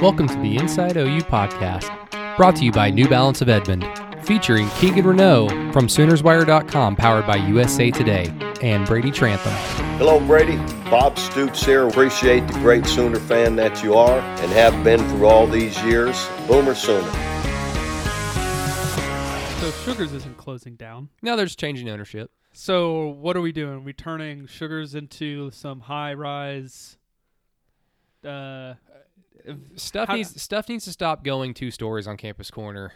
Welcome to the Inside OU podcast, brought to you by New Balance of Edmond, featuring Keegan Renault from Soonerswire.com, powered by USA Today, and Brady Trantham. Hello, Brady. Bob Stoops here. Appreciate the great Sooner fan that you are and have been through all these years. Boomer Sooner. So Sugars isn't closing down. Now there's changing ownership. So what are we doing? Are We turning Sugars into some high rise. Uh, Stuff How- needs stuff needs to stop going two stories on Campus Corner.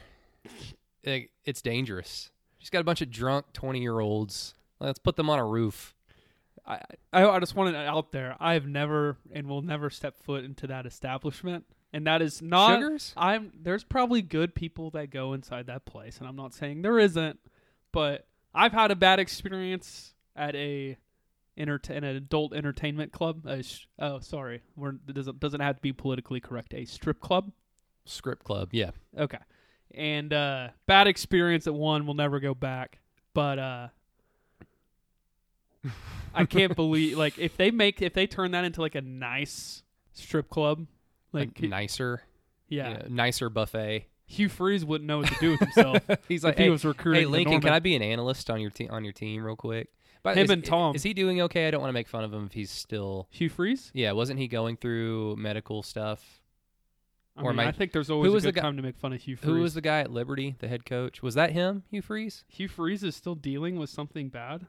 It- it's dangerous. She's got a bunch of drunk twenty year olds. Let's put them on a roof. I, I I just want it out there. I have never and will never step foot into that establishment, and that is not. Sugars? I'm there's probably good people that go inside that place, and I'm not saying there isn't, but I've had a bad experience at a entertain an adult entertainment club. A sh- oh, sorry, we're it doesn't doesn't have to be politically correct. A strip club. Script Club, yeah. Okay. And uh bad experience at one We'll never go back. But uh I can't believe like if they make if they turn that into like a nice strip club, like Like nicer, yeah, you know, nicer buffet. Hugh Freeze wouldn't know what to do with himself He's like, he hey, was recruiting. hey Lincoln, can I be an analyst on your team on your team real quick? But Him is, and Tom. is he doing okay? I don't want to make fun of him if he's still. Hugh Freeze? Yeah, wasn't he going through medical stuff? I, Or mean, I- I think there's always was a the good guy- time to make fun of Hugh Freeze. Who was the guy at Liberty, the head coach? Was that him, Hugh Freeze? Hugh Freeze is still dealing with something bad.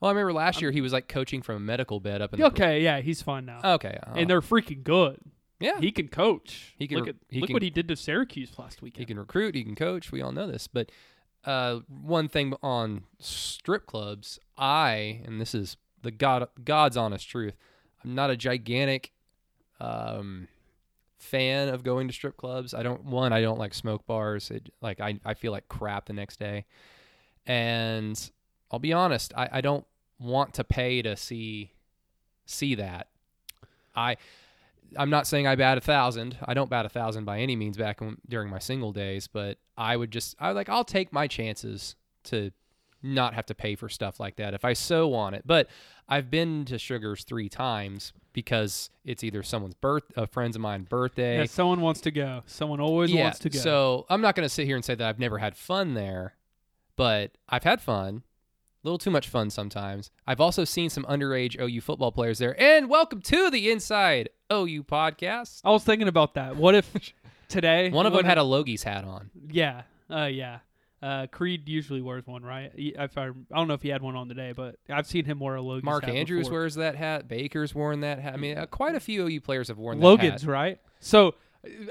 Well, I remember last year he was like coaching from a medical bed up in. The, Okay, yeah, he's fine now. Okay. uh, and they're freaking good. yeah. He can coach. He can look at he look can- what he did to Syracuse last weekend. he can recruit. He can coach. We all know this. But uh, one thing on strip clubs, I and this is the God God's honest truth. I'm not a gigantic um, fan of going to strip clubs. I don't one. I don't like smoke bars. It, like I, I feel like crap the next day. And I'll be honest. I, I don't want to pay to see see that. I I'm not saying I bat a thousand. I don't bat a thousand by any means back when, during my single days, but I would just I like I'll take my chances to not have to pay for stuff like that if I so want it. But I've been to Sugars three times because it's either someone's birth, a friend's of mine birthday. Yeah, someone wants to go. Someone always yeah, wants to go. So I'm not going to sit here and say that I've never had fun there, but I've had fun. A little too much fun sometimes. I've also seen some underage OU football players there. And welcome to the Inside OU podcast. I was thinking about that. What if today One of them had a Logies hat on. yeah, uh, yeah. Uh, Creed usually wears one, right? If I, I don't know if he had one on today, but I've seen him wear a Logan's Mark Andrews before. wears that hat. Baker's worn that hat. I mean, uh, quite a few OU players have worn that Logan's, hat. right? So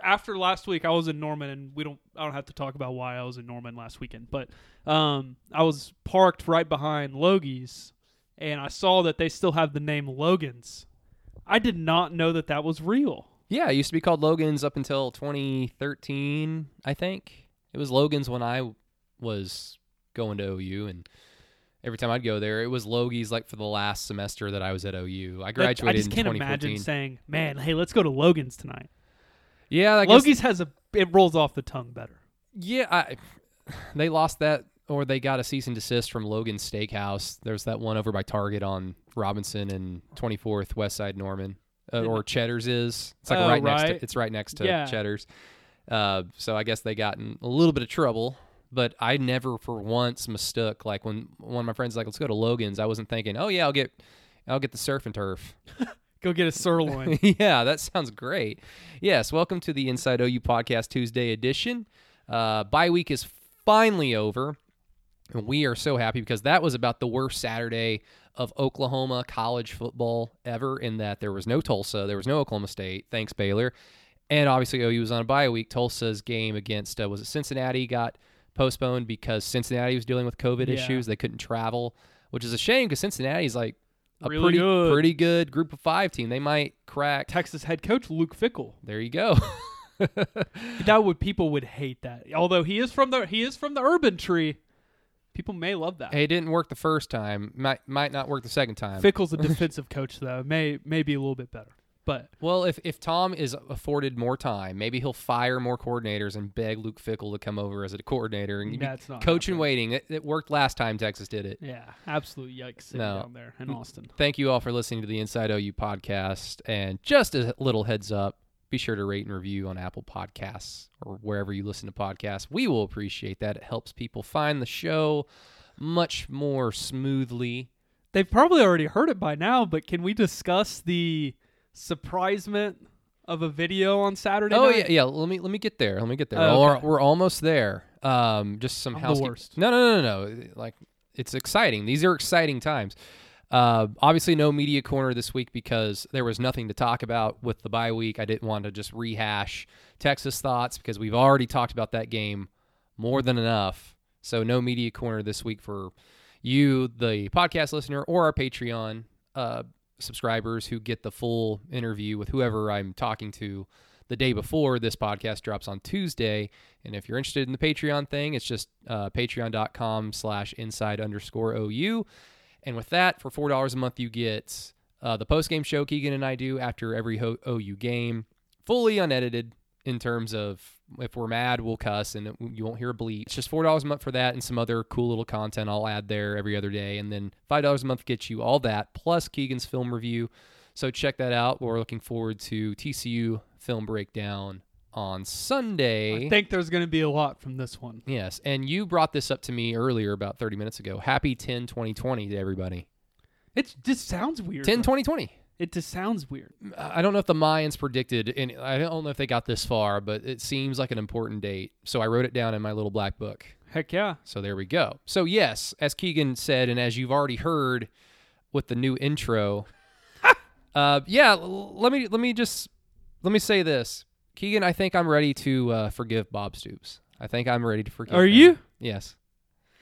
after last week, I was in Norman, and we don't. I don't have to talk about why I was in Norman last weekend, but um, I was parked right behind Logie's, and I saw that they still have the name Logan's. I did not know that that was real. Yeah, it used to be called Logan's up until 2013, I think. It was Logan's when I was going to OU, and every time I'd go there, it was Logie's like for the last semester that I was at OU. I graduated I just can't imagine saying, "Man, hey, let's go to Logan's tonight." Yeah, I guess, Logie's has a it rolls off the tongue better. yeah, I, they lost that, or they got a cease and desist from Logan's Steakhouse. There's that one over by Target on Robinson and 24th West Side Norman, uh, or Cheddar's is. It's like Oh, right, next right. to. It's right next to Yeah. Cheddar's. Uh, so I guess they got in a little bit of trouble. But I never, for once, mistook. Like when one of my friends was like, "Let's go to Logan's," I wasn't thinking, "Oh yeah, I'll get, I'll get the surf and turf." Go get a sirloin. yeah, that sounds great. Yes, welcome to the Inside OU Podcast Tuesday edition. Uh, bye week is finally over, and we are so happy because that was about the worst Saturday of Oklahoma college football ever. In that there was no Tulsa, there was no Oklahoma State. Thanks Baylor, and obviously OU was on a bye week. Tulsa's game against uh, was it Cincinnati got postponed because Cincinnati was dealing with COVID Yeah. issues. They couldn't travel, which is a shame because Cincinnati's like a Really pretty good. pretty good group of five team. They might crack. Texas head coach Luke Fickell. There you go. That would people would hate that. Although he is from the he is from the urban tree, people may love that. hey, it didn't work the first time. Might might not work the second time. Fickell's a defensive coach though. May may be a little bit better. But well, if if Tom is afforded more time, maybe he'll fire more coordinators and beg Luke Fickell to come over as a coordinator and That's not coach and happening. waiting. It, it worked last time Texas did it. yeah, absolute yikes No. down there in Austin. Thank you all for listening to the Inside OU podcast. And just a little heads up, be sure to rate and review on Apple Podcasts or wherever you listen to podcasts. We will appreciate that. It helps people find the show much more smoothly. They've probably already heard it by now, but can we discuss the surprisement of a video on Saturday Oh night? yeah, yeah. Let me let me get there. Let me get there. Oh, We're, we're almost there. Um, just some worst. No, no, no, no, no. Like it's exciting. These are exciting times. Uh, obviously, no media corner this week because there was nothing to talk about with the bye week. I didn't want to just rehash Texas thoughts because we've already talked about that game more than enough. So, no media corner this week for you, the podcast listener, or our Patreon uh, subscribers who get the full interview with whoever I'm talking to the day before this podcast drops on Tuesday. And if you're interested in the Patreon thing, it's just uh, patreon.com slash inside underscore OU. And with that, for $4 a month, you get uh, the post game show Keegan and I do after every Ho- OU game, fully unedited in terms of if we're mad, we'll cuss and it, you won't hear a bleep. It's just $4 a month for that and some other cool little content I'll add there every other day. And then $5 a month gets you all that plus Keegan's film review. So check that out. We're looking forward to TCU film breakdown on Sunday. I think there's going to be a lot from this one. Yes, and you brought this up to me earlier about 30 minutes ago. Happy 10 2020 to everybody. It just sounds weird. 10 though. 2020. It just sounds weird. I don't know if the Mayans predicted, and I don't know if they got this far, but it seems like an important date. So I wrote it down in my little black book. Heck yeah. So there we go. So yes, as Keegan said, and as you've already heard with the new intro, uh, yeah. l- Let me let me just let me say this, Keegan. I think I'm ready to uh, forgive Bob Stoops. I think I'm ready to forgive. Are him. you? Yes.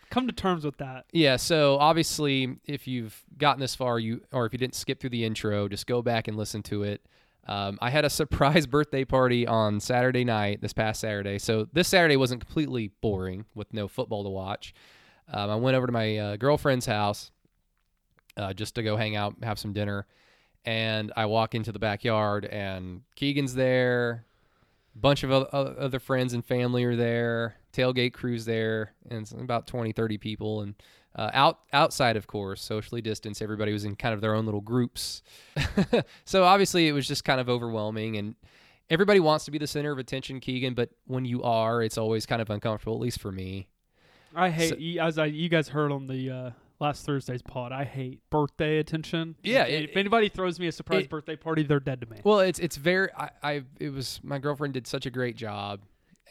Come to terms with that. Yeah, so obviously, if you've gotten this far, you or if you didn't skip through the intro, just go back and listen to it. Um, I had a surprise birthday party on Saturday night, this past Saturday. So this Saturday wasn't completely boring with no football to watch. Um, I went over to my uh, girlfriend's house uh, just to go hang out, have some dinner, and I walk into the backyard, and Keegan's there. Bunch of oth- oth- other friends and family are there. Tailgate crew's there, and it's about 20, 30 people. And uh, out outside, of course, socially distanced. Everybody was in kind of their own little groups. so obviously, it was just kind of overwhelming. And everybody wants to be the center of attention, Keegan. But when you are, it's always kind of uncomfortable, at least for me. I hate So- as I you guys heard on the uh, last Thursday's pod. I hate birthday attention. Yeah, If, it- if anybody throws me a surprise it- birthday party, they're dead to me. Well, it's it's very. I, I it was my girlfriend did such a great job,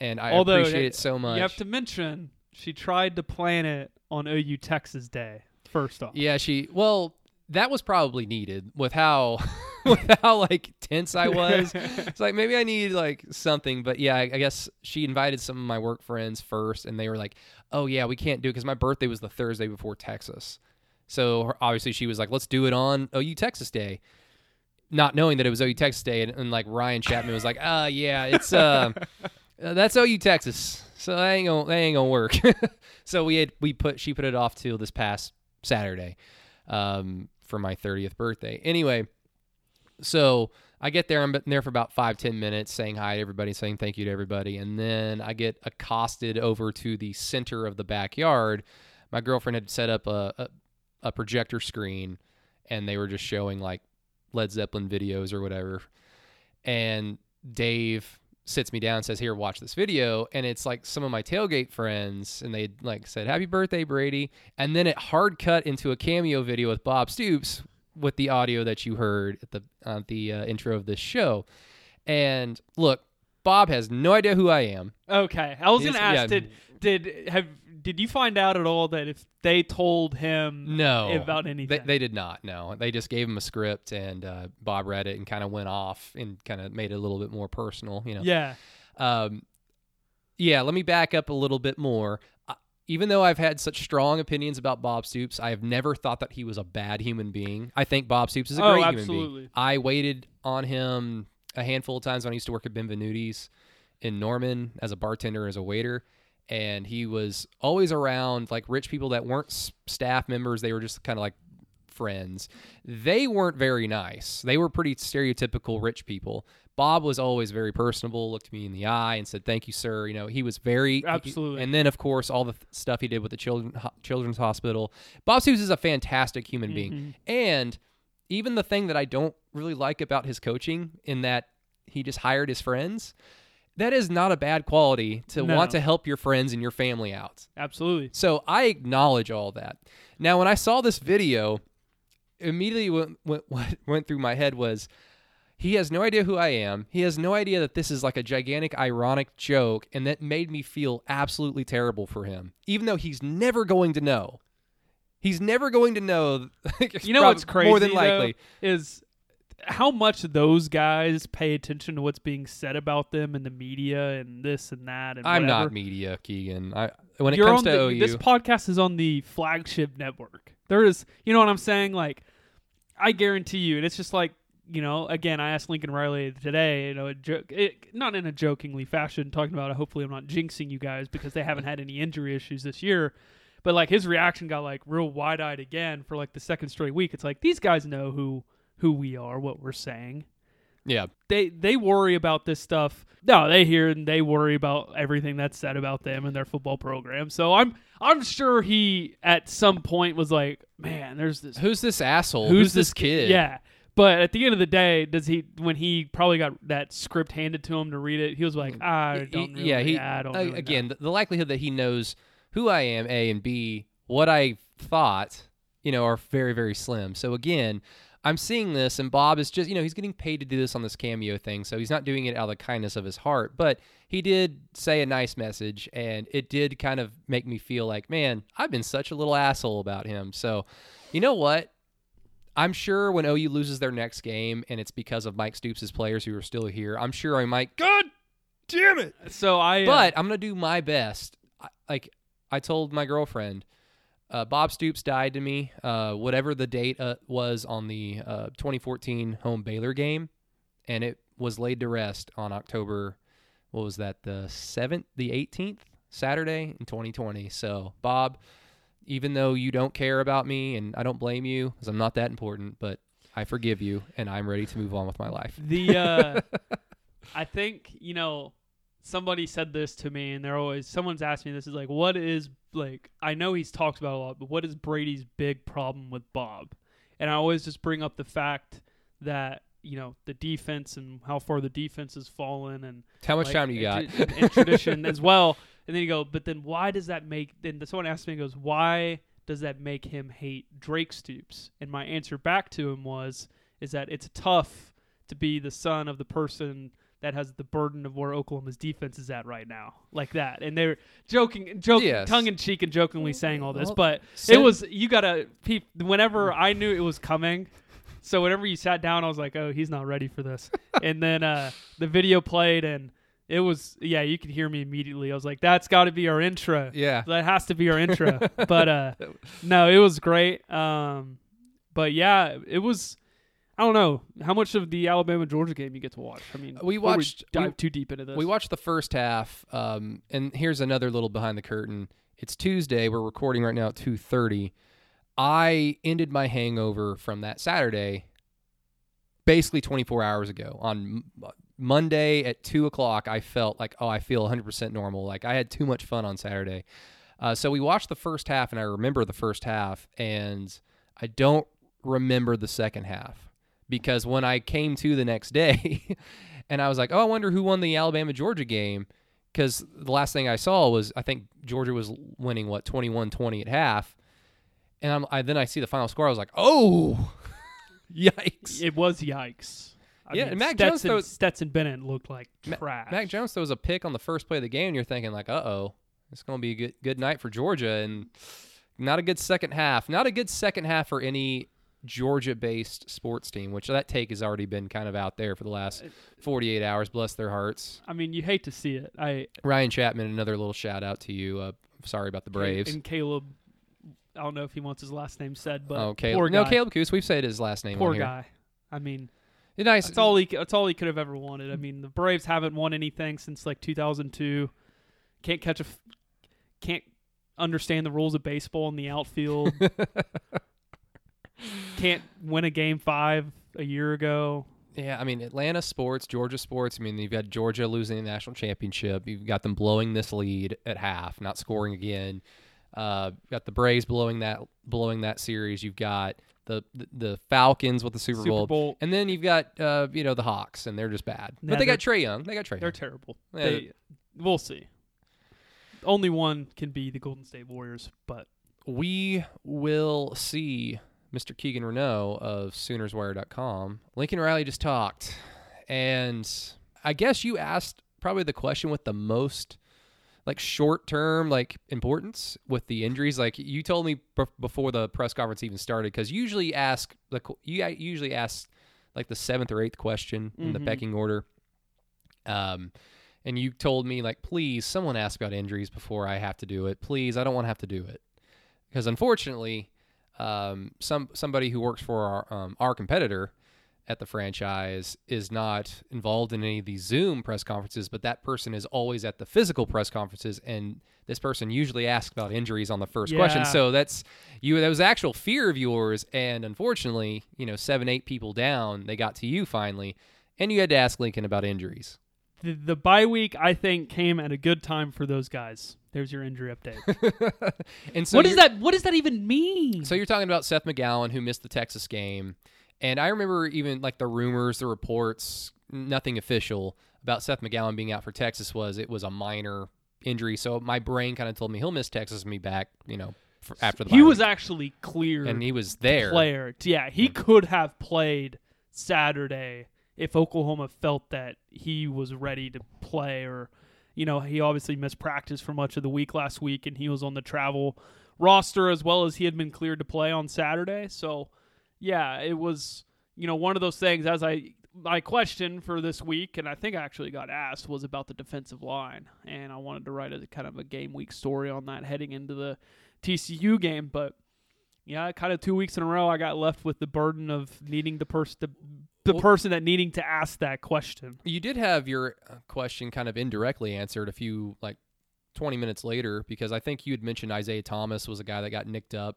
and I Although appreciate that- it so much. You have to mention she tried to plan it on OU Texas Day. First off, Yeah, she. Well, that was probably needed with how with how like tense I was. it's like maybe I need like something, but yeah, I, I guess she invited some of my work friends first, and they were like, "Oh yeah, we can't do it because my birthday was the Thursday before Texas." So her- obviously she was like, "Let's do it on OU Texas Day." Not knowing that it was OU Texas Day, and, and like Ryan Chapman was like, "Uh, yeah, it's uh, uh, that's OU Texas, so that ain't gonna that ain't gonna work." so we had we put she put it off till this past Saturday um, for my 30th birthday. Anyway, so I get there. I'm there for about five, ten minutes saying hi to everybody, saying thank you to everybody. And then I get accosted over to the center of the backyard. My girlfriend had set up a, a, a projector screen and they were just showing like Led Zeppelin videos or whatever. And Dave sits me down says, Here, watch this video. And it's like some of my tailgate friends, and they like said, Happy birthday, Brady. And then it hard cut into a cameo video with Bob Stoops with the audio that you heard at the uh, the uh, intro of this show. And look, Bob has no idea who I am. Okay, I was He's- gonna ask yeah. did did have did you find out at all that if they told him No, about They, anything? they did not. No, they just gave him a script, and uh, Bob read it and kind of went off and kind of made it a little bit more personal. You know. yeah, Um, yeah, let me back up a little bit more. Even though I've had such strong opinions about Bob Stoops, I have never thought that he was a bad human being. I think Bob Stoops is a Oh, great human absolutely. being. I waited on him a handful of times when I used to work at Benvenuti's in Norman as a bartender, as a waiter. And he was always around like rich people that weren't s- staff members. They were just kind of like friends. They weren't very nice. They were pretty stereotypical rich people. Bob was always very personable, looked me in the eye and said, "Thank you, sir." You know, he was very Absolutely. And then, of course, all the th- stuff he did with the children ho- children's hospital. Bob Stoops is a fantastic human being, Mhm. and even the thing that I don't really like about his coaching, in that he just hired his friends. That is not a bad quality to No. want to help your friends and your family out. Absolutely. So I acknowledge all that. Now, when I saw this video, immediately what what, what went through my head was he has no idea who I am. He has no idea that this is like a gigantic ironic joke, and that made me feel absolutely terrible for him. Even though he's never going to know. He's never going to know. You know what's crazy? More than though, likely. is how much those guys pay attention to what's being said about them in the media and this and that. And I'm whatever. not media, Keegan. I when it You're comes to the, OU, this podcast is on the flagship network. There is, you know what I'm saying? Like, I guarantee you, and it's just like, you know, again, I asked Lincoln Riley today, you know, a joke, it, not in a jokingly fashion, talking about, hopefully, I'm not jinxing you guys because they haven't had any injury issues this year. But like his reaction got like real wide eyed again for like the second straight week. It's like these guys know who who we are, what we're saying yeah, they they worry about this stuff. No, they hear and they worry about everything that's said about them and their football program. So I'm I'm sure he at some point was like, man, there's this who's this asshole? who's, this kid? Yeah. But at the end of the day, does he when he probably got that script handed to him to read it, he was like, I don't really, yeah, he I don't uh, really know." again the, the likelihood that he knows who I am, a and b, what I thought, you know, are very very slim. So again, I'm seeing this, and Bob is just you know he's getting paid to do this on this cameo thing, so he's not doing it out of the kindness of his heart, but he did say a nice message, and it did kind of make me feel like, man, I've been such a little asshole about him. So, you know what? I'm sure when OU loses their next game, and it's because of Mike Stoops' players who are still here, I'm sure I might. God damn it! So I uh, But I'm gonna do my best. I, like I told my girlfriend, uh, Bob Stoops died to me. Uh, whatever the date uh, was on the uh, 2014 home Baylor game, and it was laid to rest on October. What was that? The seventh, the 18th, Saturday in 2020. So Bob, even though you don't care about me, and I don't blame you, because I'm not that important, but I forgive you, and I'm ready to move on with my life. The uh I think, you know, somebody said this to me and they're always someone's asked me this is like what is like I know he's talked about a lot, but what is Brady's big problem with Bob? And I always just bring up the fact that, you know, the defense and how far the defense has fallen and How much like, time you got? and, and- and tradition as well. And then you go, but then why does that make? Then someone asked me, and goes, why does that make him hate Drake Stoops? And my answer back to him was, is that it's tough to be the son of the person that has the burden of where Oklahoma's defense is at right now, like that. And they're joking, joking, Yes. tongue in cheek, and jokingly saying all this, Well, but it was you gotta. Peep, whenever I knew it was coming. So whenever you sat down, I was like, "Oh, he's not ready for this." and then uh, the video played, and it was yeah, you could hear me immediately. I was like, "That's got to be our intro. Yeah. That has to be our intro." but uh, no, it was great. Um, but yeah, it was. I don't know how much of the Alabama Georgia game you get to watch. I mean, We watched- dive we- too deep into this. We watched the first half, um, and here's another little behind the curtain. It's Tuesday. We're recording right now at two thirty. I ended my hangover from that Saturday, basically 24 hours ago. On Monday at two o'clock, I felt like, oh, I feel 100 percent normal. Like I had too much fun on Saturday. Uh, so we watched the first half, and I remember the first half, and I don't remember the second half because when I came to the next day, and I was like, oh, I wonder who won the Alabama Georgia game because the last thing I saw was I think Georgia was winning what 21-20 at half, and I then I see the final score. I was like, oh, yikes! it was yikes. I Yeah, mean, and Mac Jones Stetson, throws- Stetson Bennett looked like trash. Mac Jones throws a pick on the first play of the game, and you're thinking like, uh oh, it's going to be a good good night for Georgia, and not a good second half. Not a good second half for any Georgia-based sports team, which that take has already been kind of out there for the last 48 hours. Bless their hearts. I mean, you hate to see it. I Ryan Chapman, another little shout out to you. Uh, sorry about the Braves. and Caleb. I don't know if he wants his last name said, but oh, Caleb. No. Caleb Coos. We've said his last name poor guy. I mean, Nice. that's all he. That's all he could have ever wanted. I mean, the Braves haven't won anything since like 2002. Can't catch a. f- Can't understand the rules of baseball in the outfield. Can't win a game five a year ago. Yeah, I mean Atlanta sports, Georgia sports. I mean you've got Georgia losing the national championship. You've got them blowing this lead at half, not scoring again. Uh, got the Braves blowing that blowing that series. You've got the the, Falcons with the Super, Super Bowl. Bowl. and then you've got uh, you know the Hawks, and they're just bad. But they got Trae Young. They got Trae. They're Young. terrible. Yeah, They, we'll see. Only one can be the Golden State Warriors, but we will see Mr. Keegan Renault of SoonersWire.com. Lincoln Riley just talked, and I guess you asked probably the question with the most like short term like importance with the injuries. Like you told me b- before the press conference even started, because usually ask the you usually ask like the seventh or eighth question in the Mhm. pecking order. Um, and you told me like, please, someone ask about injuries before I have to do it. Please, I don't want to have to do it because unfortunately, um, some somebody who works for our um, our competitor at the franchise is not involved in any of these Zoom press conferences, but that person is always at the physical press conferences, and this person usually asks about injuries on the first question. So that's you. That was actual fear of yours, and unfortunately, you know, seven eight people down, they got to you finally, and you had to ask Lincoln about injuries. the, the bye week I think came at a good time for those guys. There's your injury update. and so what does that what does that even mean? So you're talking about Seth McGowan who missed the Texas game, and I remember even like the rumors, the reports, nothing official about Seth McGowan being out for Texas was it was a minor injury. So my brain kind of told me he'll miss Texas and be back, you know, after the he was week. actually cleared and he was there. player. Yeah, he could have played Saturday if Oklahoma felt that he was ready to play or you know, he obviously missed practice for much of the week last week and he was on the travel roster as well as he had been cleared to play on Saturday. So, yeah, it was, you know, one of those things as I my question for this week, and I think I actually got asked, was about the defensive line, and I wanted to write a kind of a game week story on that heading into the TCU game. But yeah, kind of two weeks in a row, I got left with the burden of needing the person, the, the Well- person that needing to ask that question. You did have your uh, question kind of indirectly answered a few like 20 minutes later because I think you had mentioned Isaiah Thomas was a guy that got nicked up,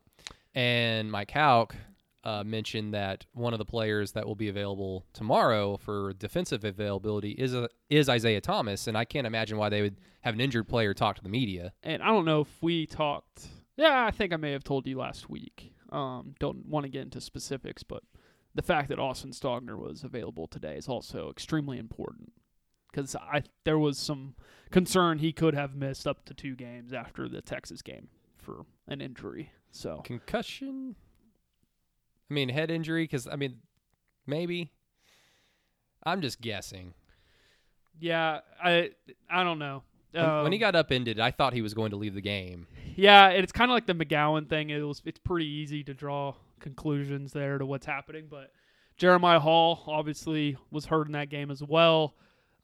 and Mike Houck uh, mentioned that one of the players that will be available tomorrow for defensive availability is a, is Isaiah Thomas, and I can't imagine why they would have an injured player talk to the media. And I don't know if we talked. Yeah, I think I may have told you last week. Um, don't want to get into specifics, but the fact that Austin Stogner was available today is also extremely important because I there was some concern he could have missed up to two games after the Texas game for an injury. So Concussion? I mean, head injury? Because, I mean, maybe. I'm just guessing. yeah, I I don't know. When, when he Um, got upended, I thought he was going to leave the game. Yeah, it's kind of like the McGowan thing. It was it's pretty easy to draw conclusions there to what's happening, but Jeremiah Hall obviously was hurt in that game as well.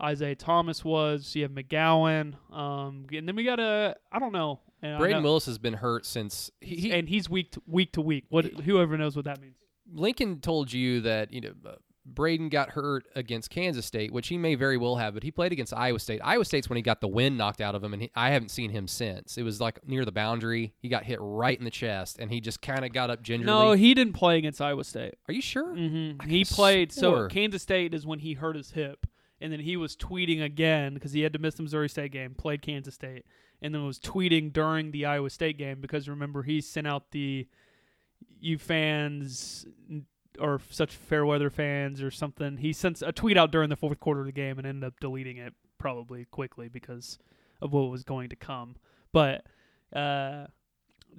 Isaiah Thomas was. You have McGowan, um, and then we got a I don't know. And Braden Willis has been hurt since he, he and he's week to, week to week. What whoever knows what that means. Lincoln told you that you know uh, Braden got hurt against Kansas State, which he may very well have, but he played against Iowa State. Iowa State's when he got the wind knocked out of him, and he, I haven't seen him since. It was like near the boundary. He got hit right in the chest, and he just kind of got up gingerly. No, he didn't play against Iowa State. Are you sure? hmm He played. swore. So Kansas State is when he hurt his hip, and then he was tweeting again because he had to miss the Missouri State game. Played Kansas State, and then was tweeting during the Iowa State game because remember he sent out the you fans or such fair weather fans or something. He sent a tweet out during the fourth quarter of the game and ended up deleting it probably quickly because of what was going to come. But uh,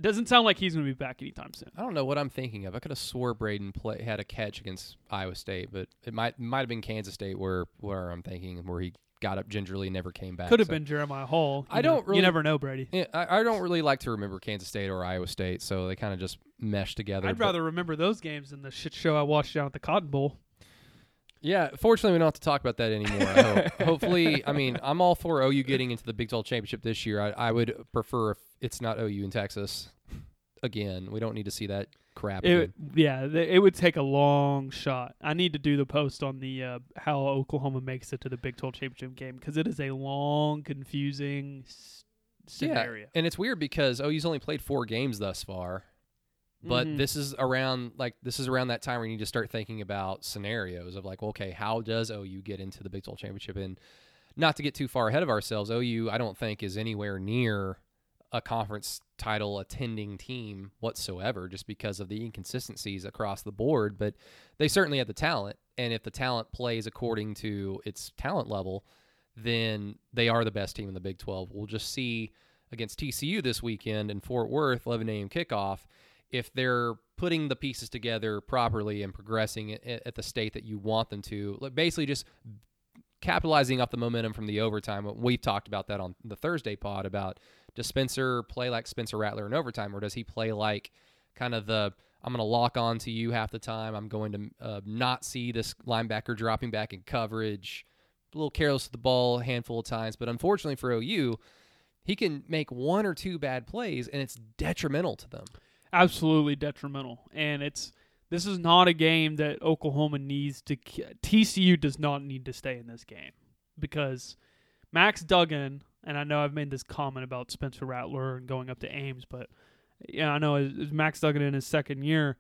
doesn't sound like he's going to be back anytime soon. I don't know what I'm thinking of. I could have swore Braden play, had a catch against Iowa State, but it might might have been Kansas State where where I'm thinking where he got up gingerly, never came back. Could have so- been Jeremiah Hall. You I don't really- You never know, Brady. Yeah, I, I don't really like to remember Kansas State or Iowa State, so they kind of just mesh together. I'd rather remember those games than the shit show I watched down at the Cotton Bowl. Yeah, fortunately, we don't have to talk about that anymore. I hope. Hopefully, I mean, I'm all for OU getting into the Big 12 championship this year. I, I would prefer if it's not OU in Texas again. We don't need to see that crap. It, yeah, th- it would take a long shot. I need to do the post on the uh, how Oklahoma makes it to the Big 12 championship game because it is a long, confusing s- scenario. Yeah, and it's weird because OU's only played four games thus far, but Mhm. this is around like this is around that time where you need to start thinking about scenarios of like, okay, how does OU get into the Big 12 championship? And not to get too far ahead of ourselves, OU I don't think is anywhere near a conference title attending team whatsoever just because of the inconsistencies across the board, but they certainly have the talent. And if the talent plays according to its talent level, then they are the best team in the Big 12. We'll just see against TCU this weekend in Fort Worth, 11 a.m. kickoff, if they're putting the pieces together properly and progressing at the state that you want them to. Basically, just capitalizing off the momentum from the overtime. We've talked about that on the Thursday pod about does Spencer play like Spencer Rattler in overtime, or does he play like kind of the I'm going to lock on to you half the time. I'm going to uh, not see this linebacker dropping back in coverage. A little careless with the ball a handful of times, but unfortunately for OU, he can make one or two bad plays and it's detrimental to them. Absolutely detrimental. And it's this is not a game that Oklahoma needs to TCU does not need to stay in this game because Max Duggan and I know I've made this comment about Spencer Rattler and going up to Ames, but yeah, I know as Max Duggan in his second year,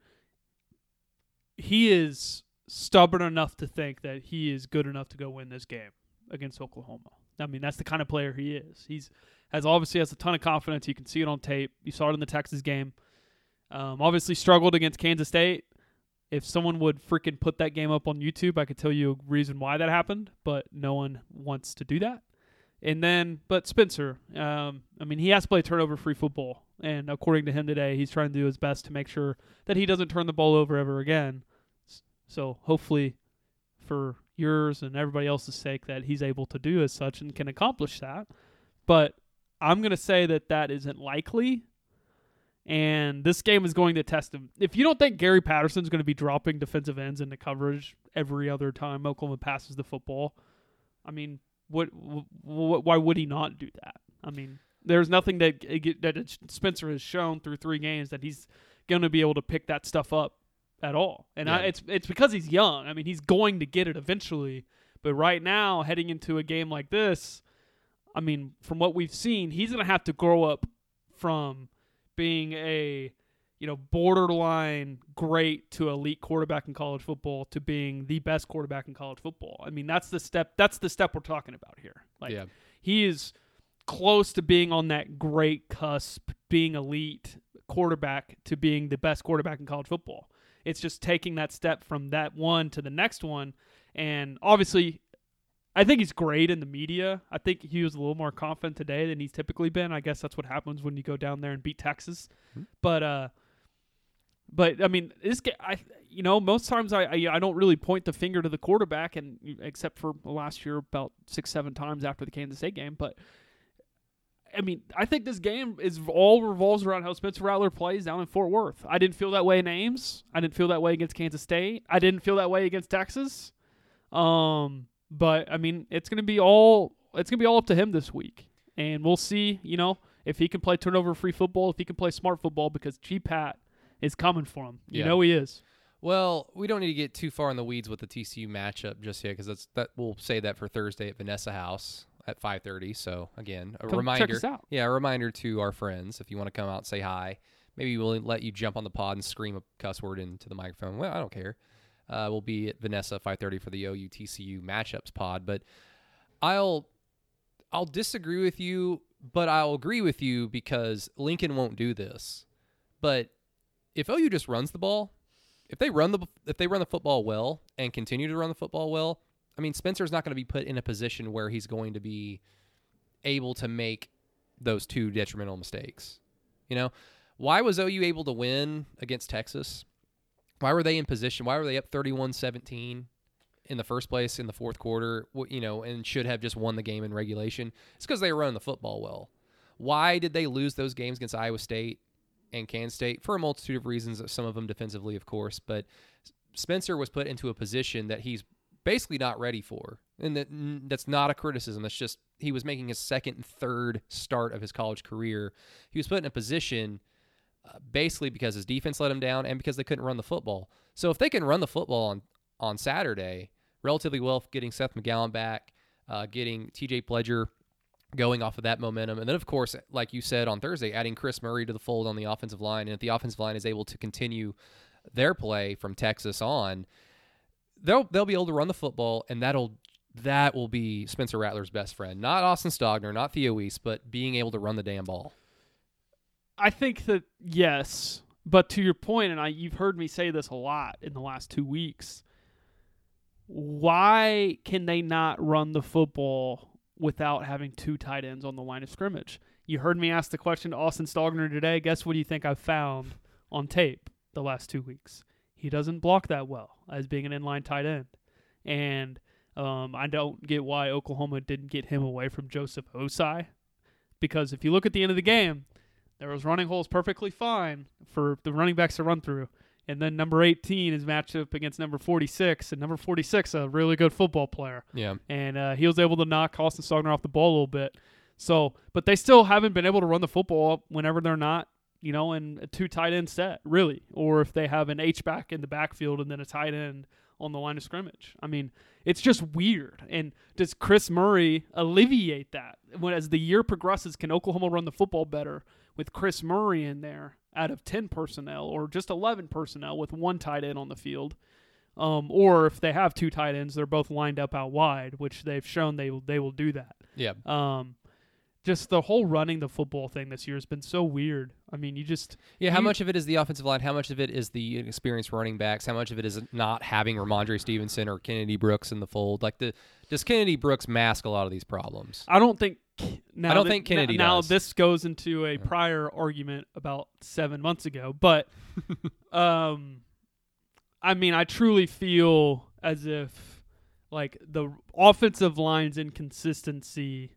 he is stubborn enough to think that he is good enough to go win this game against Oklahoma. I mean, that's the kind of player he is. He's has obviously has a ton of confidence. You can see it on tape. You saw it in the Texas game. Um, obviously struggled against Kansas State. If someone would freaking put that game up on YouTube, I could tell you a reason why that happened, but no one wants to do that. And then, but Spencer, um, I mean, he has to play turnover-free football, and according to him today, he's trying to do his best to make sure that he doesn't turn the ball over ever again. So hopefully, for yours and everybody else's sake, that he's able to do as such and can accomplish that. But I'm going to say that that isn't likely. And this game is going to test him. If you don't think Gary Patterson's going to be dropping defensive ends into coverage every other time Oklahoma passes the football, I mean, what, what why would he not do that? I mean, there's nothing that that Spencer has shown through three games that he's going to be able to pick that stuff up at all. And yeah. I, it's it's because he's young. I mean, he's going to get it eventually. But right now, heading into a game like this, I mean, from what we've seen, he's going to have to grow up from being a you know borderline great to elite quarterback in college football to being the best quarterback in college football. I mean, that's the step that's the step we're talking about here. Like yeah. he is close to being on that great cusp, being elite quarterback to being the best quarterback in college football. It's just taking that step from that one to the next one and obviously I think he's great in the media. I think he was a little more confident today than he's typically been. I guess that's what happens when you go down there and beat Texas. Mm-hmm. But uh, but I mean, this I you know, most times I, I, I don't really point the finger to the quarterback, and except for last year about six seven times after the Kansas State game. But I mean, I think this game is all revolves around how Spencer Rattler plays down in Fort Worth. I didn't feel that way in Ames. I didn't feel that way against Kansas State. I didn't feel that way against Texas. Um, but I mean, it's gonna be all it's gonna be all up to him this week, and we'll see. You know, if he can play turnover free football, if he can play smart football, because G Pat is coming for him. You yeah. know he is. Well, we don't need to get too far in the weeds with the TCU matchup just yet, because that's that we'll say that for Thursday at Vanessa House at 5:30. So again, a come reminder. Yeah, a reminder to our friends if you want to come out and say hi. Maybe we'll let you jump on the pod and scream a cuss word into the microphone. Well, I don't care uh, will be at Vanessa 5:30 for the OU TCU matchups pod. But I'll I'll disagree with you, but I'll agree with you because Lincoln won't do this. But if OU just runs the ball, if they run the if they run the football well and continue to run the football well, I mean Spencer's not going to be put in a position where he's going to be able to make those two detrimental mistakes. You know, why was OU able to win against Texas? Why were they in position? Why were they up 31-17 in the first place in the fourth quarter, you know, and should have just won the game in regulation? It's because they were running the football well. Why did they lose those games against Iowa State and Kansas State? For a multitude of reasons, some of them defensively, of course, but Spencer was put into a position that he's basically not ready for. And that that's not a criticism. That's just he was making his second and third start of his college career. He was put in a position – basically because his defense let him down and because they couldn't run the football. So if they can run the football on on Saturday relatively well, getting Seth McGowan back, uh, getting T.J. Pledger going off of that momentum, and then of course, like you said on Thursday, adding Chris Murray to the fold on the offensive line, and if the offensive line is able to continue their play from Texas on, they'll they'll be able to run the football, and that'll that will be Spencer Rattler's best friend, not Austin Stogner, not Theo Wease, but being able to run the damn ball. I think that yes, but to your point, and I you've heard me say this a lot in the last two weeks. Why can they not run the football without having two tight ends on the line of scrimmage? You heard me ask the question to Austin Stogner today. Guess what do you think I've found on tape the last two weeks? He doesn't block that well as being an inline tight end. And um, I don't get why Oklahoma didn't get him away from Joseph Ossai. Because if you look at the end of the game, there was running holes perfectly fine for the running backs to run through. And then number 18 is matched up against number 46, and number 46 a really good football player. Yeah. And uh, he was able to knock Austin Stogner off the ball a little bit. So, but they still haven't been able to run the football whenever they're not, you know, in a two tight end set, really, or if they have an H back in the backfield and then a tight end on the line of scrimmage. I mean, it's just weird. And does Chris Murray alleviate that? When as the year progresses, can Oklahoma run the football better with Chris Murray in there out of 10 personnel or just 11 personnel with one tight end on the field? Um, or if they have two tight ends, they're both lined up out wide, which they've shown they will, they will do that. Yeah. Um, just the whole running the football thing this year has been so weird. I mean, you just Yeah, how You- much of it is the offensive line? How much of it is the experienced running backs? How much of it is not having Rhamondre Stevenson or Kennedy Brooks in the fold? Like the does Kennedy Brooks mask a lot of these problems? I don't think. Now I don't that- think Kennedy Now does. this goes into a prior argument about seven months ago, but um, I mean, I truly feel as if like the offensive line's inconsistency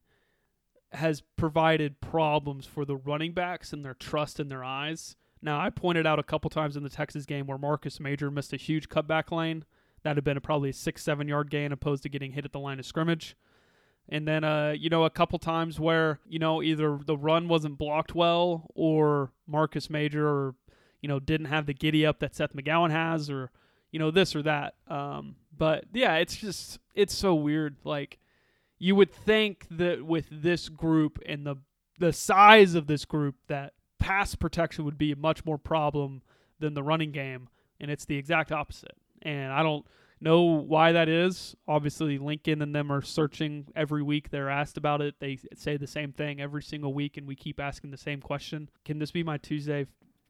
has provided problems for the running backs and their trust in their eyes. Now, I pointed out a couple times in the Texas game where Marcus Major missed a huge cutback lane. That had been a probably a six, seven yard gain opposed to getting hit at the line of scrimmage. And then, uh, you know, a couple times where, you know, either the run wasn't blocked well or Marcus Major or, you know, didn't have the giddy up that Seth McGowan has or, you know, this or that. Um, but yeah, it's just, it's so weird. Like, you would think that with this group and the the size of this group that pass protection would be a much more problem than the running game and it's the exact opposite and i don't know why that is obviously lincoln and them are searching every week they're asked about it they say the same thing every single week and we keep asking the same question can this be my tuesday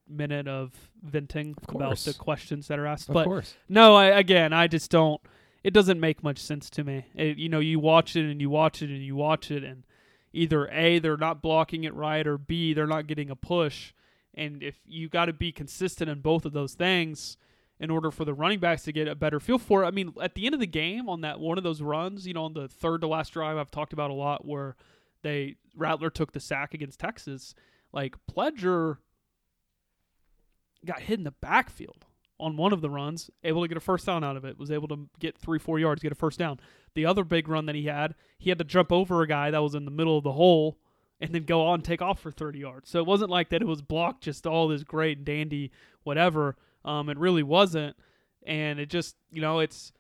minute of venting about the questions that are asked Of but course. no, I, again, I just don't. It doesn't make much sense to me. It, you know, you watch it and you watch it and you watch it, and either a they're not blocking it right, or b they're not getting a push. And if you got to be consistent in both of those things in order for the running backs to get a better feel for it. I mean, at the end of the game, on that one of those runs, you know, on the third to last drive, I've talked about a lot where they Rattler took the sack against Texas. Like Pledger got hit in the backfield on one of the runs, able to get a first down out of it, was able to get three, four yards, get a first down. The other big run that he had, he had to jump over a guy that was in the middle of the hole and then go on take off for 30 yards. So it wasn't like that it was blocked just all this great and dandy whatever. Um, it really wasn't. And it just, you know, it's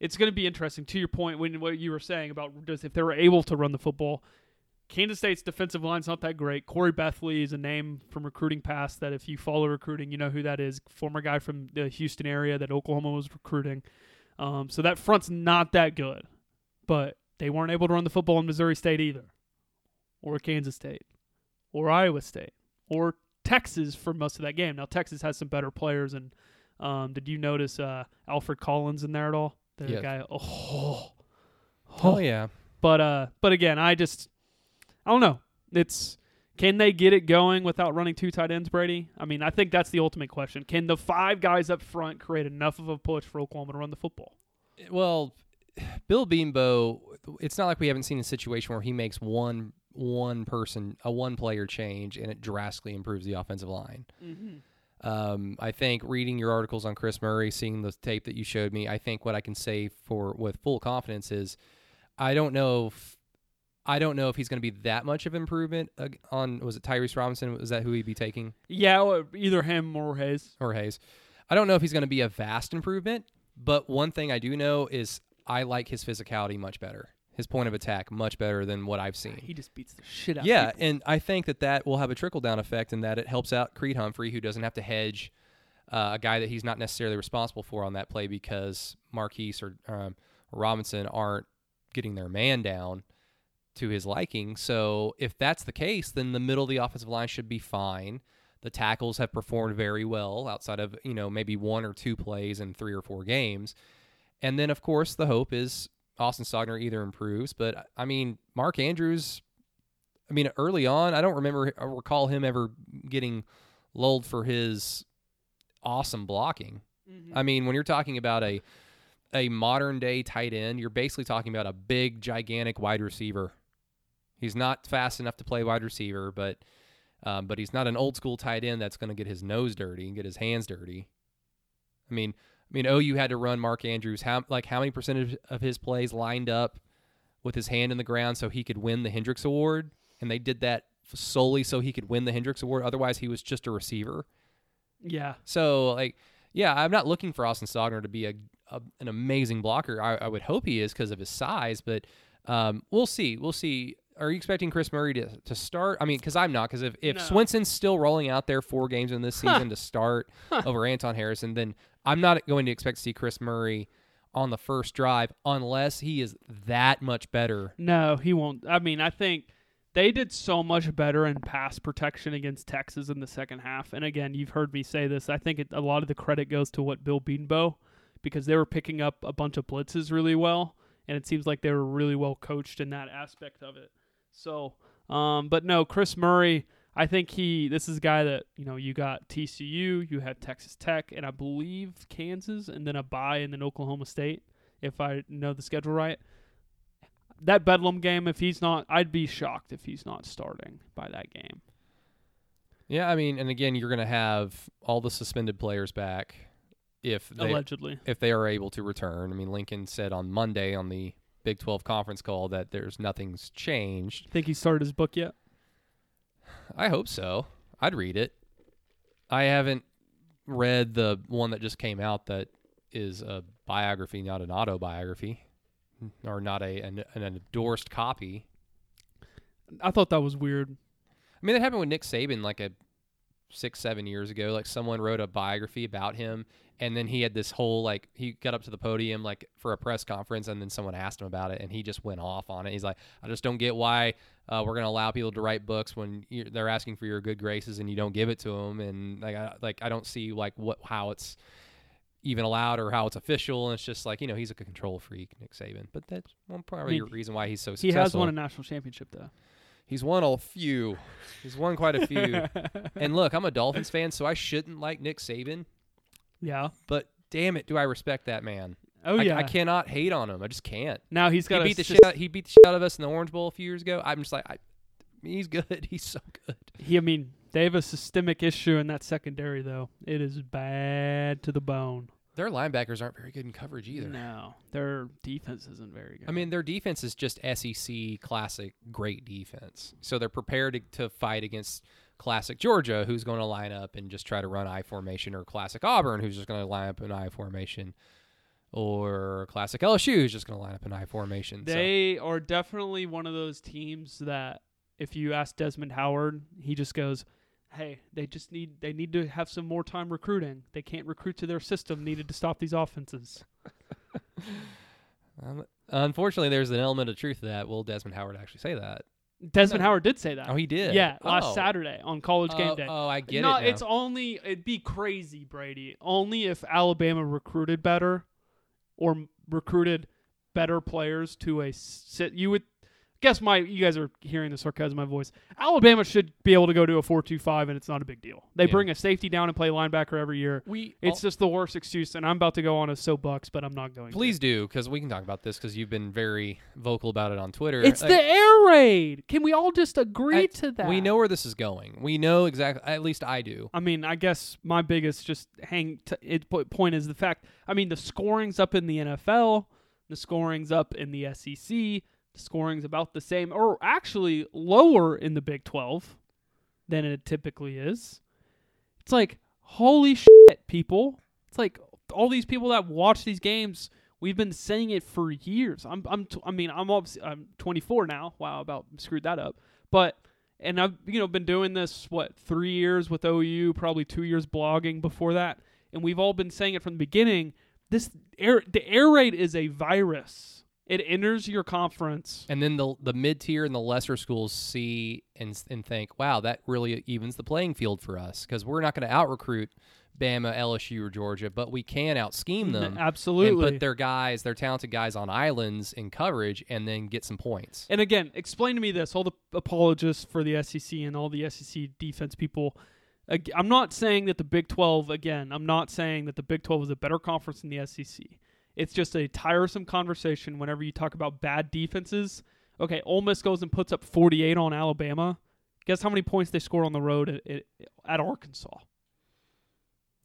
it's going to be interesting to your point when what you were saying about just if they were able to run the football. Kansas State's defensive line's not that great. Corey Bethley is a name from recruiting past that if you follow recruiting, you know who that is. Former guy from the Houston area that Oklahoma was recruiting. Um, so that front's not that good. But they weren't able to run the football in Missouri State either, or Kansas State, or Iowa State, or Texas for most of that game. Now Texas has some better players, and um, did you notice uh, Alfred Collins in there at all? The Yeah. guy. Oh, Oh yeah. but uh, but again, I just I don't know. It's can they get it going without running two tight ends, Brady? I mean, I think that's the ultimate question. Can the five guys up front create enough of a push for Oklahoma to run the football? Well, Bill Bedenbaugh, it's not like we haven't seen a situation where he makes one one person a one player change and it drastically improves the offensive line. Um, I think reading your articles on Chris Murray, seeing the tape that you showed me, I think what I can say for with full confidence is, I don't know if I don't know if he's going to be that much of improvement on was it Tyrese Robinson? Was that who he'd be taking Yeah, either him or Hayes. or Hayes? I don't know if he's going to be a vast improvement, but one thing I do know is I like his physicality much better. His point of attack much better than what I've seen. He just beats the shit out. Yeah, people. and I think that that will have a trickle down effect in that it helps out Creed Humphrey, who doesn't have to hedge uh, a guy that he's not necessarily responsible for on that play because Marquis or um, Robinson aren't getting their man down to his liking. So if that's the case, then the middle of the offensive line should be fine. The tackles have performed very well outside of, you know, maybe one or two plays in three or four games. And then, of course, the hope is Austin Stogner either improves. But, I mean, Mark Andrews, I mean, early on, I don't remember, I recall him ever getting lulled for his awesome blocking. I mean, when you're talking about a a modern day tight end, you're basically talking about a big, gigantic wide receiver. He's not fast enough to play wide receiver, but um, but he's not an old school tight end that's going to get his nose dirty and get his hands dirty. I mean, I mean, oh, you had to run Mark Andrews. How like how many percentage of his plays lined up with his hand in the ground so he could win the Hendricks Award? And they did that solely so he could win the Hendricks Award. Otherwise, he was just a receiver. Yeah. So like, yeah, I'm not looking for Austin Stogner to be a, a an amazing blocker. I, I would hope he is because of his size, but um, we'll see. We'll see. Are you expecting Chris Murray to, to start? I mean, because I'm not. Because if, if No. Swenson's still rolling out there four games in this season to start over Anton Harrison, then I'm not going to expect to see Chris Murray on the first drive unless he is that much better. No, he won't. I mean, I think they did so much better in pass protection against Texas in the second half. And again, you've heard me say this. I think it, a lot of the credit goes to what Bill Bedenbaugh because they were picking up a bunch of blitzes really well, and it seems like they were really well coached in that aspect of it. So, um, but no, Chris Murray. I think he. This is a guy that you know. You got TCU, you have Texas Tech, and I believe Kansas, and then a bye, and then Oklahoma State, if I know the schedule right that Bedlam game, if he's not, I'd be shocked if he's not starting by that game. Yeah, I mean, and again, you're going to have all the suspended players back if they allegedly. if they are able to return. I mean, Lincoln said on Monday on the Big 12 conference call that there's nothing's changed. Think he started his book yet? I hope so. I'd read it. I haven't read the one that just came out that is a biography, not an autobiography, or not a an, an endorsed copy. I thought that was weird. I mean, that happened with Nick Saban like a six, seven years ago. Like someone wrote a biography about him, and then he had this whole like he got up to the podium like for a press conference, and then someone asked him about it, and he just went off on it. He's like, I just don't get why uh, we're gonna allow people to write books when you're, they're asking for your good graces and you don't give it to them, and like I like I don't see like what how it's even allowed or how it's official. And it's just like you know he's a control freak, Nick Saban. But that's one probably mean, reason why he's so He has won a national championship though. He's won a few. He's won quite a few. and look, I'm a Dolphins fan, so I shouldn't like Nick Saban, yeah. but damn it, do I respect that man. Oh I, yeah. I cannot hate on him. I just can't. Now he's got to beat the shit out, he beat the shit out of us in the Orange Bowl a few years ago. I'm just like I, he's good. He's so good. He, I mean, they have a systemic issue in that secondary though. It is bad to the bone. Their linebackers aren't very good in coverage either. No, their defense isn't very good. I mean, their defense is just SEC classic great defense. So they're prepared to, to fight against classic Georgia, who's going to line up and just try to run I formation, or classic Auburn, who's just going to line up in I formation, or classic LSU, who's just going to line up in I formation. So- they are definitely one of those teams that if you ask Desmond Howard, he just goes, "Hey, they just need they need to have some more time recruiting. They can't recruit to their system needed to stop these offenses." Um, unfortunately, there's an element of truth to that. Will Desmond Howard actually say that? Desmond No. Howard did say that. Oh, he did. Yeah, last Oh. Saturday on College Game oh, Day. Oh, I get no, it. now. it's only it'd be crazy, Brady. Only if Alabama recruited better or m- recruited better players to a sit. You would guess my you guys are hearing the sarcasm in my voice. Alabama should be able to go to a four-two-five, and it's not a big deal. They Yeah. bring a safety down and play linebacker every year. we. It's just the worst excuse, and I'm about to go on a soapbox, but I'm not going. to. Please do, because we can talk about this because you've been very vocal about it on Twitter. It's Like, the air raid. Can we all just agree I- to that? We know where this is going. We know exactly. At least I do. I mean, I guess my biggest just hang t- it, po- point is the fact. I mean, the scoring's up in the NFL, the scoring's up in the SEC, scoring's about the same, or actually lower in the Big Twelve than it typically is. It's like holy shit, people! It's like all these people that watch these games. We've been saying it for years. I'm, I'm, t- I mean, I'm obviously, I'm 24 now. Wow, about screwed that up. But and I've you know been doing this what three years with OU, probably two years blogging before that, and we've all been saying it from the beginning. This air the air raid is a virus, It enters your conference. And then the the mid tier and the lesser schools see and and think, wow, that really evens the playing field for us because we're not going to out recruit Bama, LSU, or Georgia, but we can out scheme them. And Absolutely. put their guys, their talented guys, on islands in coverage, and then get some points. And again, explain to me this: all the apologists for the SEC and all the SEC defense people. I'm not saying that the Big 12. Again, I'm not saying that the Big 12 is a better conference than the SEC. It's just a tiresome conversation whenever you talk about bad defenses. Okay, Ole Miss goes and puts up 48 on Alabama. Guess how many points they scored on the road at, at, at Arkansas?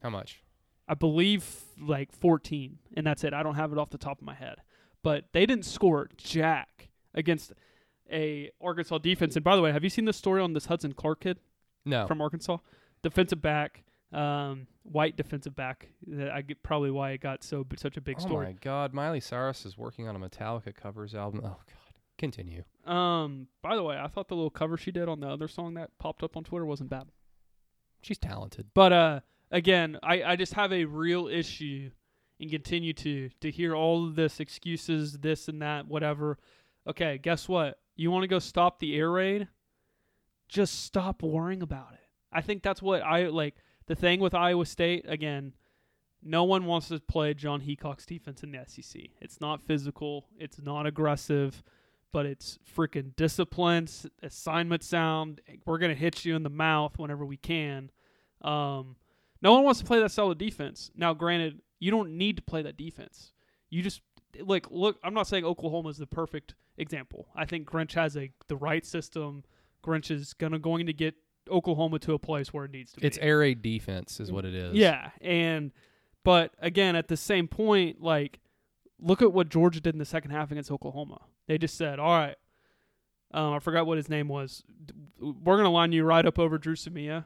How much? I believe like 14, and that's it. I don't have it off the top of my head, but they didn't score jack against a Arkansas defense. And by the way, have you seen the story on this Hudson Clark kid No. from Arkansas, defensive back, um, white defensive back? That I get probably why it got so such a big oh story. Oh my God, Miley Cyrus is working on a Metallica covers album. Oh God, continue. Um, by the way, I thought the little cover she did on the other song that popped up on Twitter wasn't bad. She's talented. But uh, again, I, I just have a real issue and continue to to hear all of this excuses, this and that, whatever. Okay, guess what? You want to go stop the air raid? Just stop worrying about it. I think that's what I like. The thing with Iowa State again, no one wants to play Jon Heacock's defense in the SEC. It's not physical. It's not aggressive. But it's freaking discipline, assignment sound. We're gonna hit you in the mouth whenever we can. Um, no one wants to play that of defense. Now, granted, you don't need to play that defense. You just like look. I'm not saying Oklahoma is the perfect example. I think Grinch has a the right system. Grinch is gonna going to get Oklahoma to a place where it needs to be. It's air raid defense, is what it is. Yeah, and but again, at the same point, like look at what Georgia did in the second half against Oklahoma. They just said, "All right, um, I forgot what his name was. We're gonna line you right up over Drew Samia,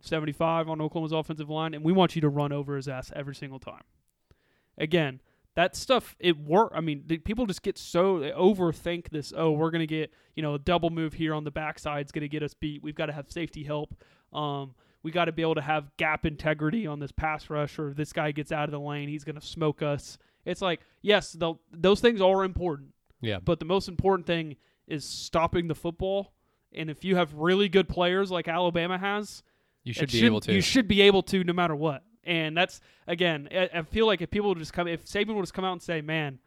seventy-five on Oklahoma's offensive line, and we want you to run over his ass every single time." Again, that stuff it work. I mean, the, people just get so they overthink this. Oh, we're gonna get you know a double move here on the backside is gonna get us beat. We've got to have safety help. Um, we got to be able to have gap integrity on this pass rush, or this guy gets out of the lane, he's gonna smoke us. It's like yes, those things are important, Yeah. but the most important thing is stopping the football. And if you have really good players like Alabama has, You should be should- able to. You should be able to, no matter what. And that's again, I, I feel like if people would just come, if Saban would just come out and say, "Man,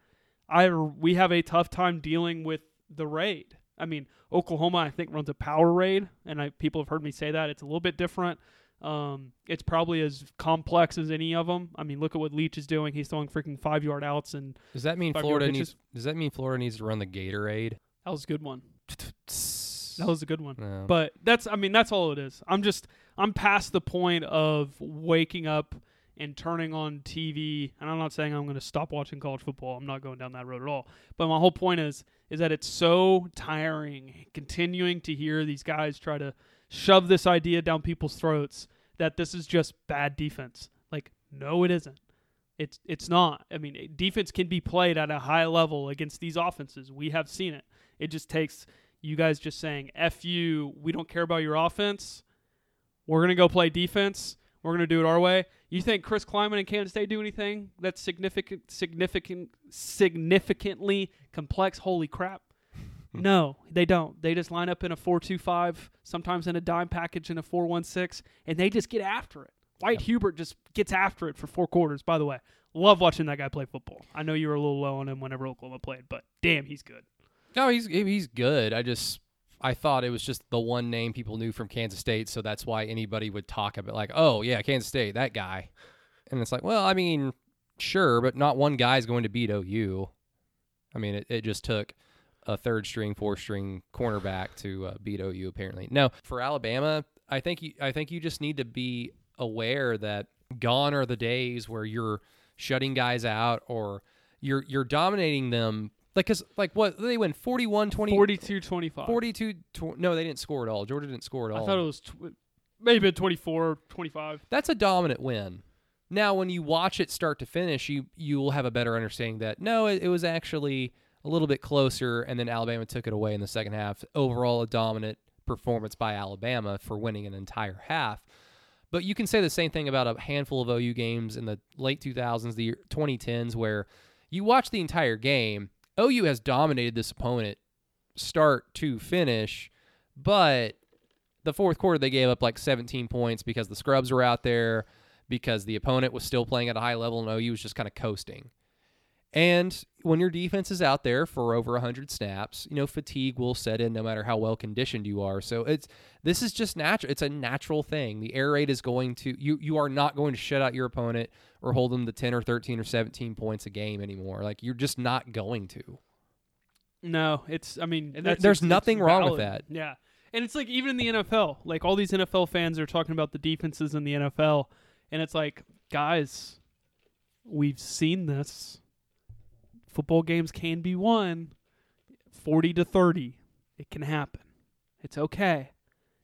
I we have a tough time dealing with the raid." I mean, Oklahoma, I think runs a power raid, and I, people have heard me say that it's a little bit different. Um, it's probably as complex as any of them. I mean, look at what Leach is doing. He's throwing freaking five yard outs, and does that mean Florida needs? Does that mean Florida needs to run the Gatorade? that was a good one. That was a good one. No. But that's I mean that's all it is. I'm just I'm past the point of waking up and turning on TV. And I'm not saying I'm going to stop watching college football. I'm not going down that road at all. But my whole point is is that it's so tiring continuing to hear these guys try to shove this idea down people's throats that this is just bad defense. Like no it isn't. It's it's not. I mean, defense can be played at a high level against these offenses. We have seen it. It just takes you guys just saying "f you," we don't care about your offense. We're gonna go play defense. We're gonna do it our way. You think Chris Klieman and Kansas State do anything that's significant, significant, significantly complex? Holy crap! no, they don't. They just line up in a four-two-five, sometimes in a dime package in a four-one-six, and they just get after it. Wyatt Hubert just gets after it for four quarters. By the way, love watching that guy play football. I know you were a little low on him whenever Oklahoma played, but damn, he's good. No, he's he's good. I just I thought it was just the one name people knew from Kansas State, so that's why anybody would talk about like, oh yeah, Kansas State, that guy. And it's like, well, I mean, sure, but not one guy's going to beat OU. I mean, it, it just took a third string, fourth string cornerback to uh, beat OU. Apparently, no. For Alabama, I think you I think you just need to be aware that gone are the days where you're shutting guys out or you're you're dominating them like cuz like what they win 41 20 42 25. 42 tw- no they didn't score at all georgia didn't score at all. I thought it was tw- maybe 24, 25. that's a dominant win now when you watch it start to finish you you will have a better understanding that no it, it was actually a little bit closer and then alabama took it away in the second half overall a dominant performance by alabama for winning an entire half but you can say the same thing about a handful of ou games in the late 2000s the year 2010s where you watch the entire game OU has dominated this opponent start to finish, but the fourth quarter they gave up like 17 points because the scrubs were out there, because the opponent was still playing at a high level and OU was just kind of coasting. And when your defense is out there for over 100 snaps, you know, fatigue will set in no matter how well conditioned you are. So it's this is just natural. It's a natural thing. The air raid is going to you you are not going to shut out your opponent or hold them to 10 or 13 or 17 points a game anymore. Like you're just not going to. No, it's. I mean, there's it's nothing wrong with that. Yeah, and it's like even in the NFL, like all these NFL fans are talking about the defenses in the NFL, and it's like, guys, we've seen this. Football games can be won, forty to thirty. It can happen. It's okay.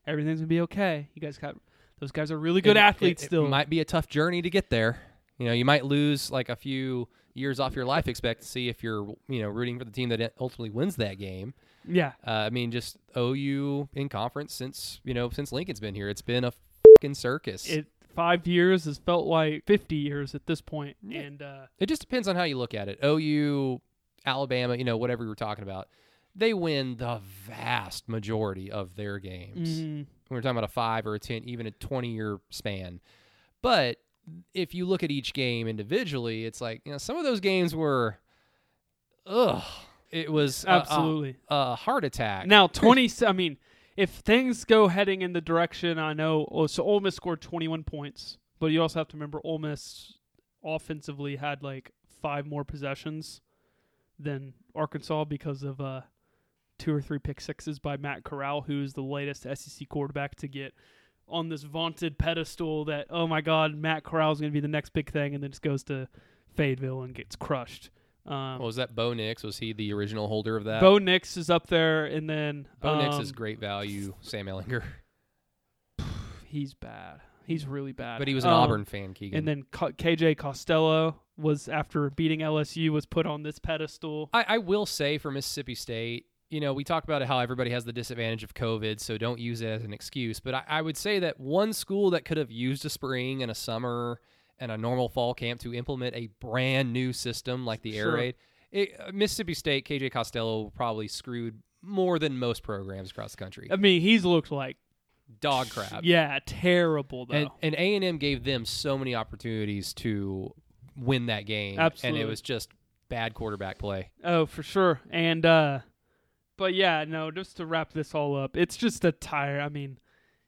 Everything's gonna be okay. You guys got those guys are really good It- athletes it, still. It might be a tough journey to get there. You know, you might lose like a few years off your life expectancy if you're, you know, rooting for the team that ultimately wins that game. yeah, Uh, I mean, just OU in conference since you know since Lincoln's been here, it's been a fucking circus. It, it five years has felt like fifty years at this point, Yeah. and uh, it just depends on how you look at it. OU, Alabama, you know, whatever we were talking about, they win the vast majority of their games. mm, We're talking about a five or a ten, even a twenty-year span. But if you look at each game individually, it's like you know some of those games were, ugh, it was a- a- absolutely. a, heart attack. Now twenty. I mean, if things go heading in the direction I know, oh, so Ole Miss scored twenty one points, but you also have to remember Ole Miss offensively had like five more possessions than Arkansas because of uh two or three pick sixes by Matt Corral, who's the latest SEC quarterback to get on this vaunted pedestal that oh my God, Matt Corral is going to be the next big thing, and then just goes to Fayetteville and gets crushed. Um, What was that Bo Nix? Was he the original holder of that? Bo Nix is up there, and then Bo Nix um, is great value. Sam Ehlinger, He's bad. He's really bad. but he was an Um, Auburn fan. Keegan. And then Co- KJ Costello was after beating LSU was put on this pedestal. I, I will say for Mississippi State, you know, we talk about how everybody has the disadvantage of COVID, so don't use it as an excuse. But I, I would say that one school that could have used a spring and a summer and a normal fall camp to implement a brand new system like the air Sure. raid, it, uh, Mississippi State, KJ Costello probably screwed more than most programs across the country. I mean, he's looked like Dog crap. Yeah, terrible though. And A and M gave them so many opportunities to win that game, and it was just bad quarterback play. oh, for sure. And uh but yeah, no, just to wrap this all up, it's just a tire. I mean,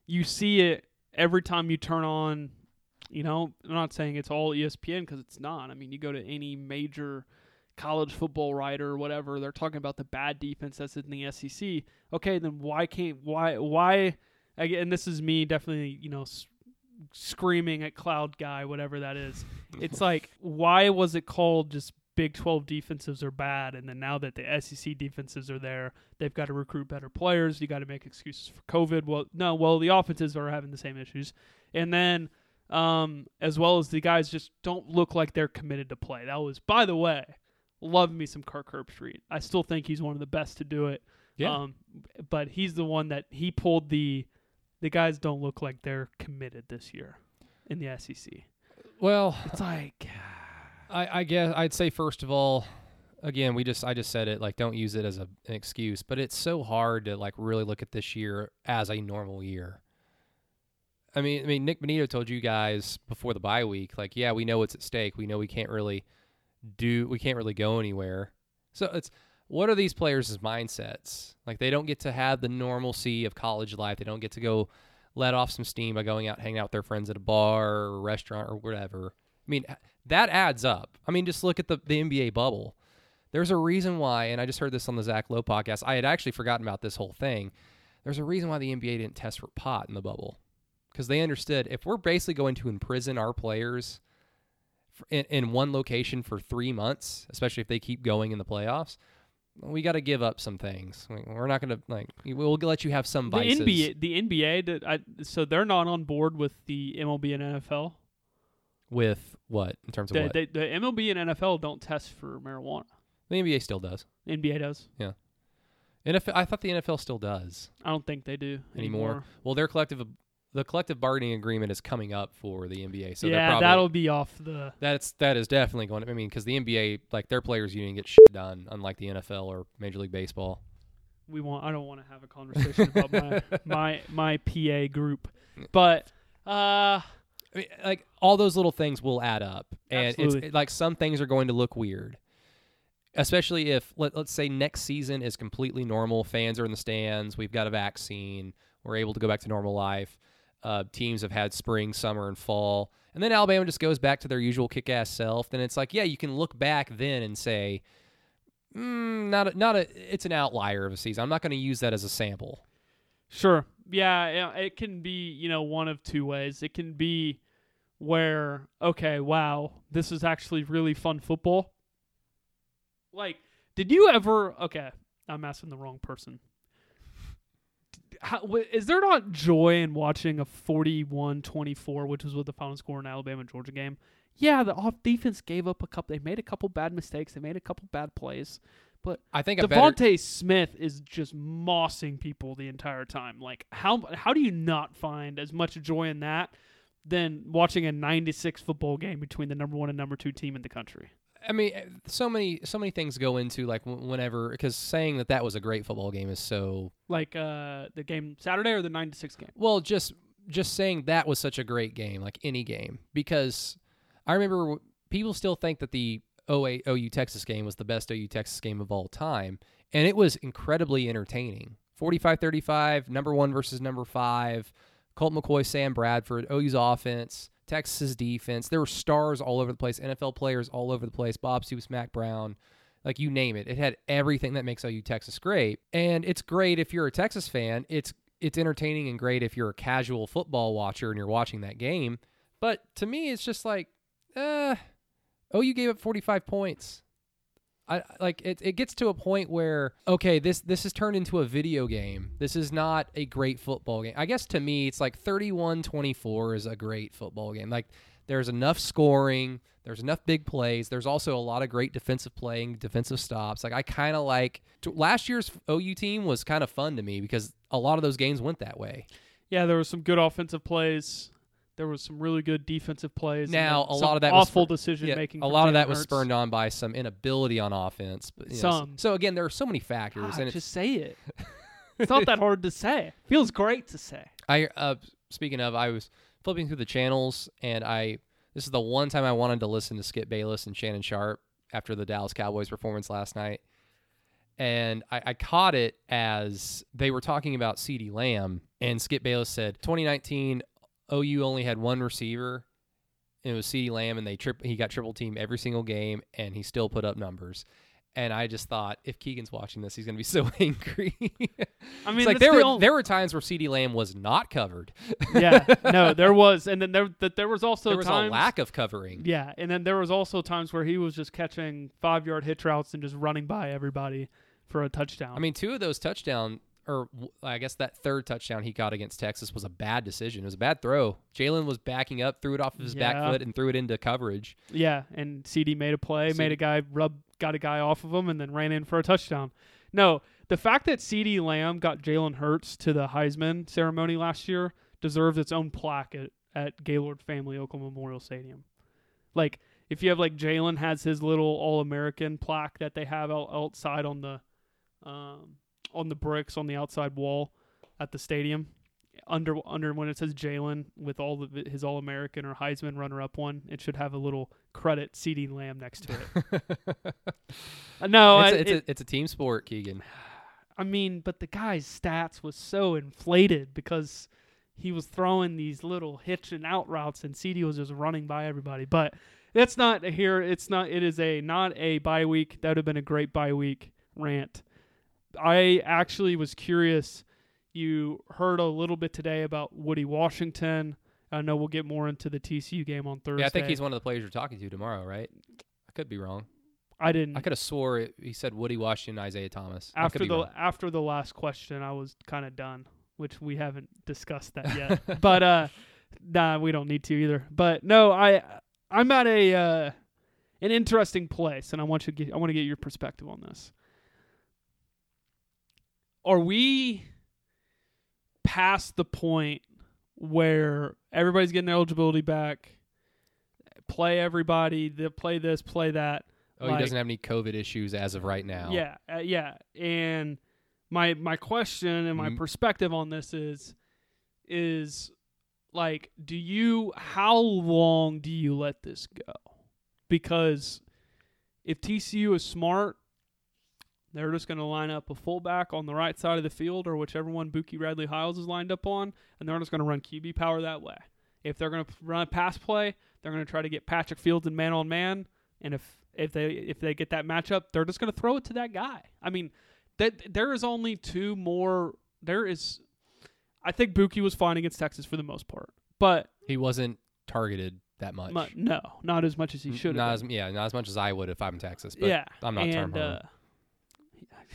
you see it every time you turn on, you know, I'm not saying it's all ESPN because it's not. I mean, you go to any major college football writer or whatever, they're talking about the bad defense that's in the SEC. Okay, then why can't why why again, and this is me definitely, you know, s- screaming at cloud guy whatever that is. It's like why was it called just Big 12 defenses are bad and then now that the SEC defenses are there, they've got to recruit better players, you got to make excuses for COVID. Well, no, well the offenses are having the same issues. And then um as well as the guys just don't look like they're committed to play. That was by the way, love me some Kirk Herbstreit. I still think he's one of the best to do it. Yeah. Um, but he's the one that he pulled the. The guys don't look like they're committed this year in the SEC. Well, It's like, I, I guess I'd say first of all, again, we just I just said it like don't use it as a, an excuse, but it's so hard to like really look at this year as a normal year. I mean, I mean, Nick Benito told you guys before the bye week, like, yeah, we know what's at stake. We know we can't really do, we can't really go anywhere. So it's what are these players' mindsets? Like, they don't get to have the normalcy of college life. They don't get to go let off some steam by going out, hanging out with their friends at a bar or a restaurant or whatever. I mean, that adds up. I mean, just look at the, the NBA bubble. There's a reason why, and I just heard this on the Zach Lowe podcast. I had actually forgotten about this whole thing. There's a reason why the NBA didn't test for pot in the bubble because they understood if we're basically going to imprison our players in, in one location for three months, especially if they keep going in the playoffs, we got to give up some things. We- We're not going to like. We'll let you have some the. NBA, the NBA, did, I, so they're not on board with the MLB and NFL. with what in terms of The, what they, the MLB and NFL don't test for marijuana. the NBA still does. NBA does. Yeah. NFL, I thought the NFL still does. I don't think they do Anymore. anymore. Well, their collective the collective bargaining agreement is coming up for the NBA. So yeah, probably, that'll be off the. that's that is definitely going. to I mean, because the NBA, like their players union gets shit done, unlike the NFL or Major League Baseball. We want. I don't want to have a conversation about my my my PA group, but uh, I mean, like all those little things will add up, and Absolutely. it's like some things are going to look weird, especially if let, let's say next season is completely normal. Fans are in the stands. We've got a vaccine. We're able to go back to normal life. Uh, teams have had spring, summer, and fall, and then Alabama just goes back to their usual kick-ass self. Then it's like, yeah, you can look back then and say, mm, not a, not a, it's an outlier of a season. I'm not going to use that as a sample. Sure. Yeah, it can be, you know, one of two ways. It can be where, okay, wow, this is actually really fun football. Like, did you ever, okay, I'm asking the wrong person. How, is there not joy in watching a 41-24, which was what the final score in Alabama Georgia game? Yeah, the off defense gave up a couple. They made a couple bad mistakes. They made a couple bad plays. But I think better, DeVonta Smith is just mossing people the entire time. Like how how do you not find as much joy in that than watching a 96 football game between the number 1 and number 2 team in the country? I mean, eh, so many so many things go into like whenever because saying that that was a great football game is so Like uh the game Saturday or the nine to six game? well. Just just saying that was such a great game, like any game, because I remember people still think that the 08 OU Texas game was the best OU Texas game of all time, and it was incredibly entertaining. 45-35, number one versus number five. Colt McCoy, Sam Bradford, OU's offense, Texas defense. There were stars all over the place, NFL players all over the place. Bob Stoops, Mack Brown, like you name it. It had everything that makes OU Texas great, and it's great if you're a Texas fan. It's it's entertaining and great if you're a casual football watcher and you're watching that game. But to me, it's just like, uh, OU gave up 45 points. I like it. It gets to a point where okay, this this has turned into a video game. This is not a great football game. I guess to me, it's like 31-24 is a great football game. Like there's enough scoring, there's enough big plays. There's also a lot of great defensive playing, defensive stops. Like I kind of like t- last year's OU team was kind of fun to me because a lot of those games went that way. Yeah, there was some good offensive plays. There was some really good defensive plays. Now, a lot of that was awful decision Yeah, making. a lot of that was spurned on by some inability on offense. But, you know, Some. so again, there are so many factors, God, and it's, just say it. It's not that hard to say. Feels great to say. I uh, speaking of, I was flipping through the channels, and I this is the one time I wanted to listen to Skip Bayless and Shannon Sharpe after the Dallas Cowboys performance last night, and I, I caught it as they were talking about CeeDee Lamb, and Skip Bayless said 2019 OU only had one receiver. And it was CeeDee Lamb, and they trip. He got triple team every single game, and he still put up numbers. And I just thought, if Keegan's watching this, he's gonna be so angry. I mean, like there the were ol- there were times where CeeDee Lamb was not covered. yeah, no, there was, and then there that there was also there was times, a lack of covering. Yeah, and then there was also times where he was just catching five yard hitch routes and just running by everybody for a touchdown. I mean, two of those touchdown, or I guess that third touchdown he got against Texas was a bad decision. It was a bad throw. Jalen was backing up, threw it off of his back foot, and threw it into coverage. yeah, and CeeDee made a play, C- made a guy rub, got a guy off of him, and then ran in for a touchdown. No, the fact that CeeDee Lamb got Jalen Hurts to the Heisman ceremony last year deserves its own plaque at, at Gaylord Family Oklahoma Memorial Stadium. Like, if you have like Jalen has his little All American plaque that they have out, outside on the um, on the bricks on the outside wall at the stadium. Under under when it says Jalen with all of his All American or Heisman runner up one, it should have a little credit CeeDee Lamb next to it. No, it's, I, a, it's, it- a, it's a team sport, Keegan. I mean, but the guy's stats was so inflated because he was throwing these little hitch and out routes, and CeeDee was just running by everybody. But that's not here. It's not. It is a not a bye week. That would have been a great bye week rant. I actually was curious. You heard a little bit today about Woody Washington. I know we'll get more into the TCU game on Thursday. Yeah, I think he's one of the players you're talking to tomorrow, right? I could be wrong. I didn't. I could have swore it, he said Woody Washington, Isaiah Thomas. After the wrong. after the last question, I was kind of done, which we haven't discussed that yet. but uh, nah, we don't need to either. But no, I I'm at a uh, an interesting place, and I want you to get I want to get your perspective on this. Are we past the point where everybody's getting eligibility back, play everybody, they play this, play that. Oh, Like- he doesn't have any COVID issues as of right now. Yeah, uh, yeah. And my my question and my Mm. perspective on this is is like do you how long do you let this go? Because if TCU is smart, they're just going to line up a fullback on the right side of the field or whichever one Bookie Radley Hiles is lined up on, and they're just going to run QB power that way. If they're going to run a pass play, they're going to try to get Patrick Fields in man on man, and if if they if they get that matchup, they're just going to throw it to that guy. I mean, that there is only two more. There is, I think Bookie was fine against Texas for the most part, but He wasn't targeted that much. mu- no, not as much as he should Not have. as yeah, not as much as I would if I'm in Texas. But yeah, I'm not and, uh,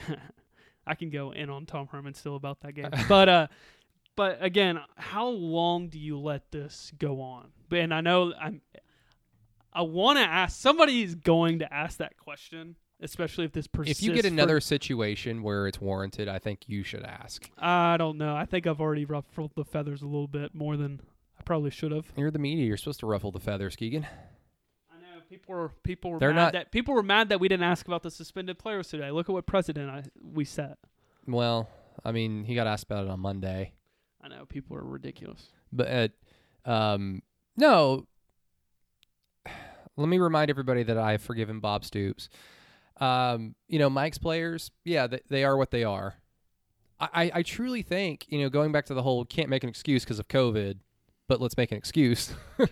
I can go in on Tom Herman still about that game, but uh, but again, how long do you let this go on? And I know I'm. I want to ask. somebody is going to ask that question, especially if this persists. if you get for- another situation where it's warranted, I think you should ask. I don't know. I think I've already ruffled the feathers a little bit more than I probably should have. You're the media. You're supposed to ruffle the feathers, Keegan. People were people were They're mad not- that people were mad that we didn't ask about the suspended players today. Look at what precedent I we set. Well, I mean, he got asked about it on Monday, I know people are ridiculous. but uh, um, no. Let me remind everybody that I have forgiven Bob Stoops. Um, you know, Mike's players, yeah, they, they are what they are. I, I, I truly think, you know, going back to the whole can't make an excuse because of COVID, but let's make an excuse.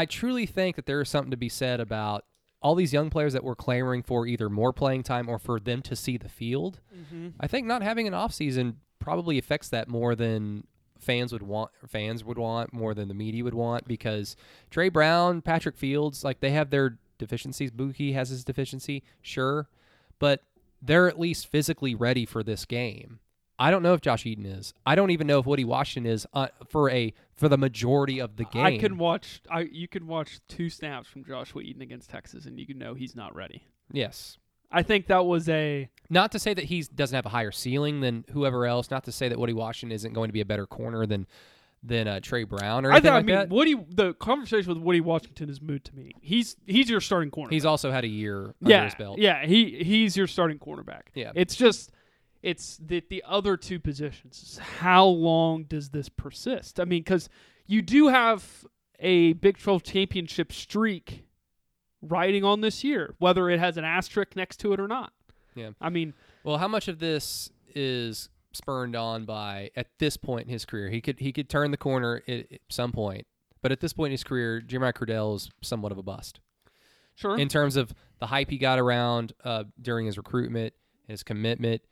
I truly think that there is something to be said about all these young players that we're clamoring for either more playing time or for them to see the field. Mm-hmm. I think not having an off season probably affects that more than fans would want fans would want more than the media would want because Tre Brown, Patrick Fields, like they have their deficiencies. Bookie has his deficiency, sure, but they're at least physically ready for this game. I don't know if Josh Eaton is. I don't even know if Woody Washington is uh, for a for the majority of the game. I can watch. I you can watch two snaps from Joshua Eaton against Texas, and you can know he's not ready. yes. I think that was a Not to say that he doesn't have a higher ceiling than whoever else. Not to say that Woody Washington isn't going to be a better corner than than uh, Tre Brown or I anything thought. like I mean, that. Woody. The conversation with Woody Washington is moot to me. He's he's your starting corner. He's also had a year under yeah his belt. yeah. He he's your starting cornerback. Yeah. It's just it's the the other two positions. How long does this persist? I mean, because you do have a Big Twelve championship streak riding on this year, whether it has an asterisk next to it or not. Yeah. I mean, Well, how much of this is spurned on by at this point in his career? He could he could turn the corner at, at some point, but at this point in his career, Jeremiah Criddell is somewhat of a bust sure. in terms of the hype he got around uh, during his recruitment, his commitment,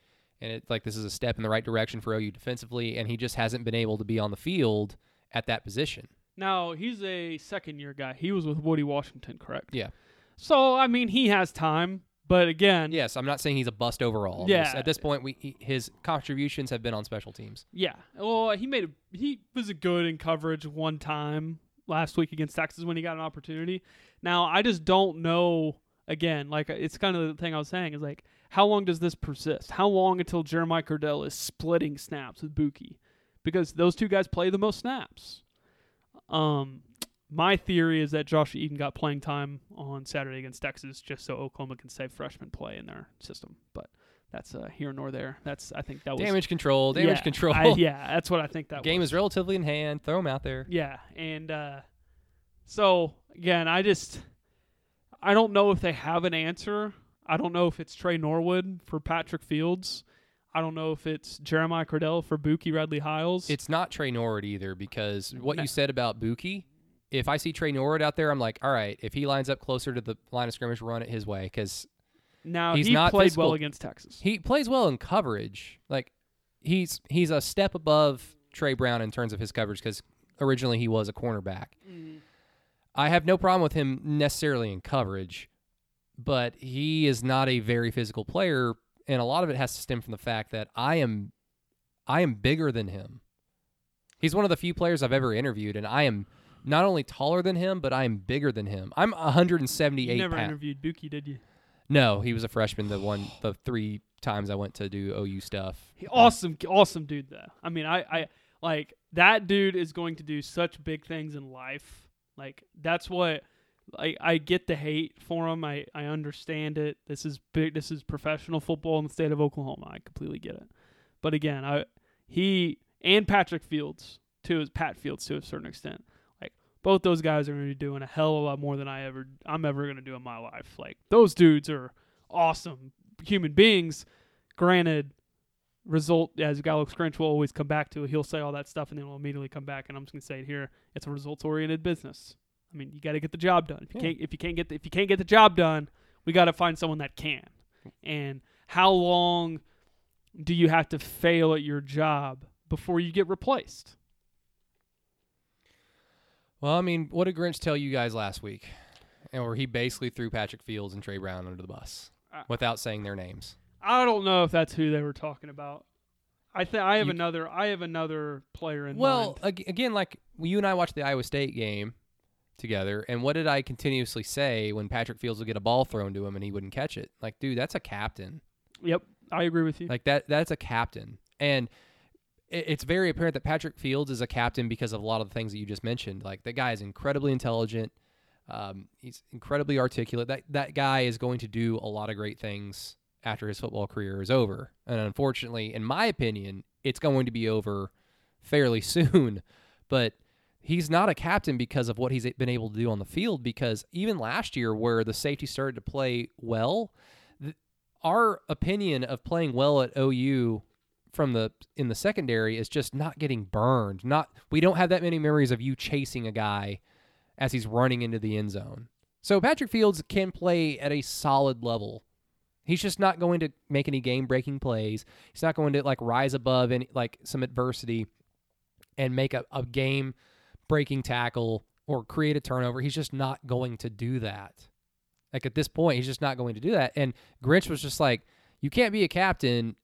and it's like this is a step in the right direction for OU defensively, and he just hasn't been able to be on the field at that position. Now he's a second year guy. He was with Woody Washington, correct? Yeah. So I mean, he has time, but again, Yes, I'm not saying he's a bust overall. Yeah. just- at this point, we he, his contributions have been on special teams. yeah. Well, he made a, he was a good in coverage one time last week against Texas when he got an opportunity. Now I just don't know. Again, like it's kind of the thing I was saying is like, how long does this persist? How long until Jeremiah Criddell is splitting snaps with Bookie? Because those two guys play the most snaps. Um, my theory is that Josh Eaton got playing time on Saturday against Texas just so Oklahoma can save freshman play in their system. But that's uh, here nor there. That's I think that was Damage control, damage yeah, control. I- yeah, that's what I think that Game was. is relatively in hand. Throw him out there. Yeah, and uh, so again, I just I don't know if they have an answer. I don't know if it's Tre Norwood for Patrick Fields. I don't know if it's Jeremiah Criddell for Bookie Radley Hiles. It's not Tre Norwood either because what No. you said about Bookie, if I see Tre Norwood out there, I'm like, all right, if he lines up closer to the line of scrimmage, run it his way because now he's he not played physical. well against Texas. he plays well in coverage. Like he's he's a step above Tre Brown in terms of his coverage because originally he was a cornerback. Mm-hmm. I have no problem with him necessarily in coverage, but he is not a very physical player, and a lot of it has to stem from the fact that I am I am bigger than him. He's one of the few players I've ever interviewed, and I am not only taller than him, but I am bigger than him. I'm 178 You never pounds. interviewed Bookie, did you? No, he was a freshman. The one, the three times I went to do OU stuff. He, awesome, awesome dude though. I mean, I, I like that dude is going to do such big things in life. Like that's what I I get the hate for him. I I understand it. This is big. This is professional football in the state of Oklahoma. I completely get it. But again, I he and Patrick Fields to his Pat Fields to a certain extent. Like both those guys are going to be doing a hell of a lot more than I ever I'm ever going to do in my life. Like those dudes are awesome human beings. Granted, result as Alex Grinch will always come back to. He'll say all that stuff and then we'll immediately come back and I'm just gonna say it here. It's a results oriented business. I mean, you got to get the job done. If you Yeah. can't, if you can't get, the, if you can't get the job done, we got to find someone that can. And how long do you have to fail at your job before you get replaced? Well, I mean, what did Grinch tell you guys last week? And where he basically threw Patrick Fields and Tre Brown under the bus without saying their names. I don't know if that's who they were talking about. I think I have You- another. I have another player in Well, mind. ag- again, like you and I watched the Iowa State game together, and what did I continuously say when Patrick Fields would get a ball thrown to him and he wouldn't catch it? Like, dude, that's a captain. Yep, I agree with you. Like that that's a captain. And it's very apparent that Patrick Fields is a captain because of a lot of the things that you just mentioned. Like that guy is incredibly intelligent. Um, he's incredibly articulate. That that guy is going to do a lot of great things after his football career is over. And unfortunately, in my opinion, it's going to be over fairly soon. But he's not a captain because of what he's been able to do on the field. Because even last year, where the safety started to play well, th- our opinion of playing well at OU from the in the secondary is just not getting burned. Not we don't have that many memories of you chasing a guy as he's running into the end zone. So Patrick Fields can play at a solid level. He's just not going to make any game breaking plays. He's not going to like rise above any like some adversity and make a, a game breaking tackle or create a turnover. He's just not going to do that. Like at this point, he's just not going to do that. And Grinch was just like, you can't be a captain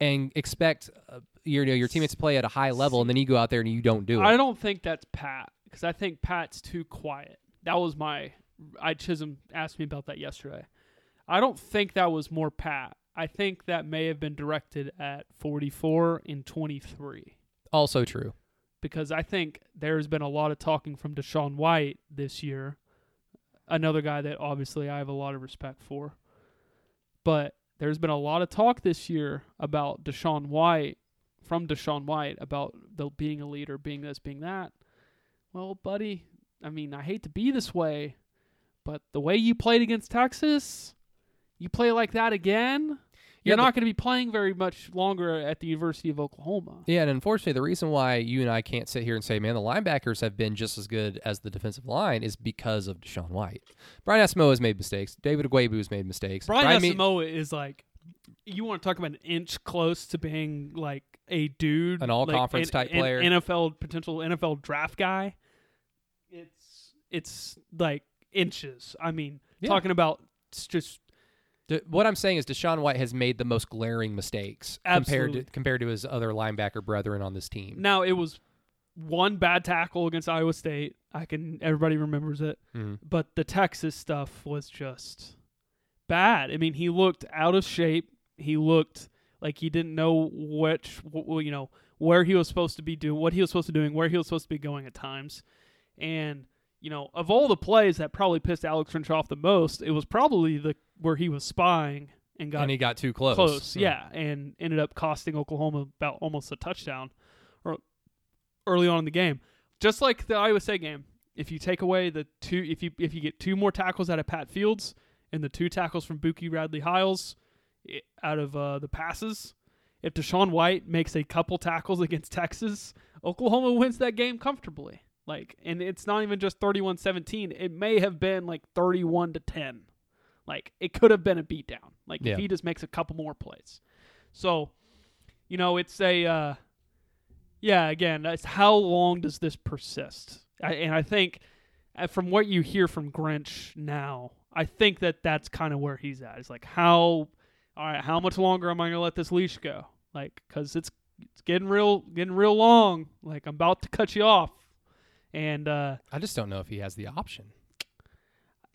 and expect uh, your you know, your teammates to play at a high level, and then you go out there and you don't do it. I don't think that's Pat because I think Pat's too quiet. That was my. I Chisholm asked me about that yesterday. I don't think that was more Pat. I think that may have been directed at 44 and 23 also true. Because I think there's been a lot of talking from DaShaun White this year. Another guy that obviously I have a lot of respect for. But there's been a lot of talk this year about DaShaun White, from DaShaun White, about the being a leader, being this, being that. Well, buddy, I mean, I hate to be this way, but the way you played against Texas, you play like that again, you're but- not going to be playing very much longer at the University of Oklahoma. Yeah, and unfortunately, the reason why you and I can't sit here and say, man, the linebackers have been just as good as the defensive line is because of DaShaun White. Brian Asamoah has made mistakes. David Ugwoegbu has made mistakes. Brian Me- Asamoah is like, you want to talk about an inch close to being like a dude, An all-conference like, type player. NFL potential NFL draft guy. It's it's like inches. I mean, Yeah. talking about it's just What I'm saying is DaShaun White has made the most glaring mistakes compared to compared to his other linebacker brethren on this team. now it was one bad tackle against Iowa State. I can everybody remembers it, Mhm. but the Texas stuff was just bad. I mean, he looked out of shape. He looked like he didn't know which, wh- you know, where he was supposed to be doing, what he was supposed to be doing, where he was supposed to be going at times. And you know, of all the plays that probably pissed Alex Grinch off the most, it was probably the where he was spying and got and he got too close. close, yeah, and ended up costing Oklahoma about almost a touchdown or early on in the game. Just like the Iowa State game, if you take away the two, if you if you get two more tackles out of Pat Fields and the two tackles from Bookie Radley Hiles i- out of uh, the passes, if DaShaun White makes a couple tackles against Texas, Oklahoma wins that game comfortably. Like, and it's not even just 31-17. It may have been like 31 to 10. Like, it could have been a beatdown. Like, Yeah. if he just makes a couple more plays. So, you know, it's a, uh, yeah, again, it's how long does this persist? I, and I think uh, from what you hear from Grinch now, I think that that's kind of where he's at. It's like, how, all right, how much longer am I going to let this leash go? Like, because it's, it's getting real, getting real long. Like, I'm about to cut you off. And uh, I just don't know if he has the option.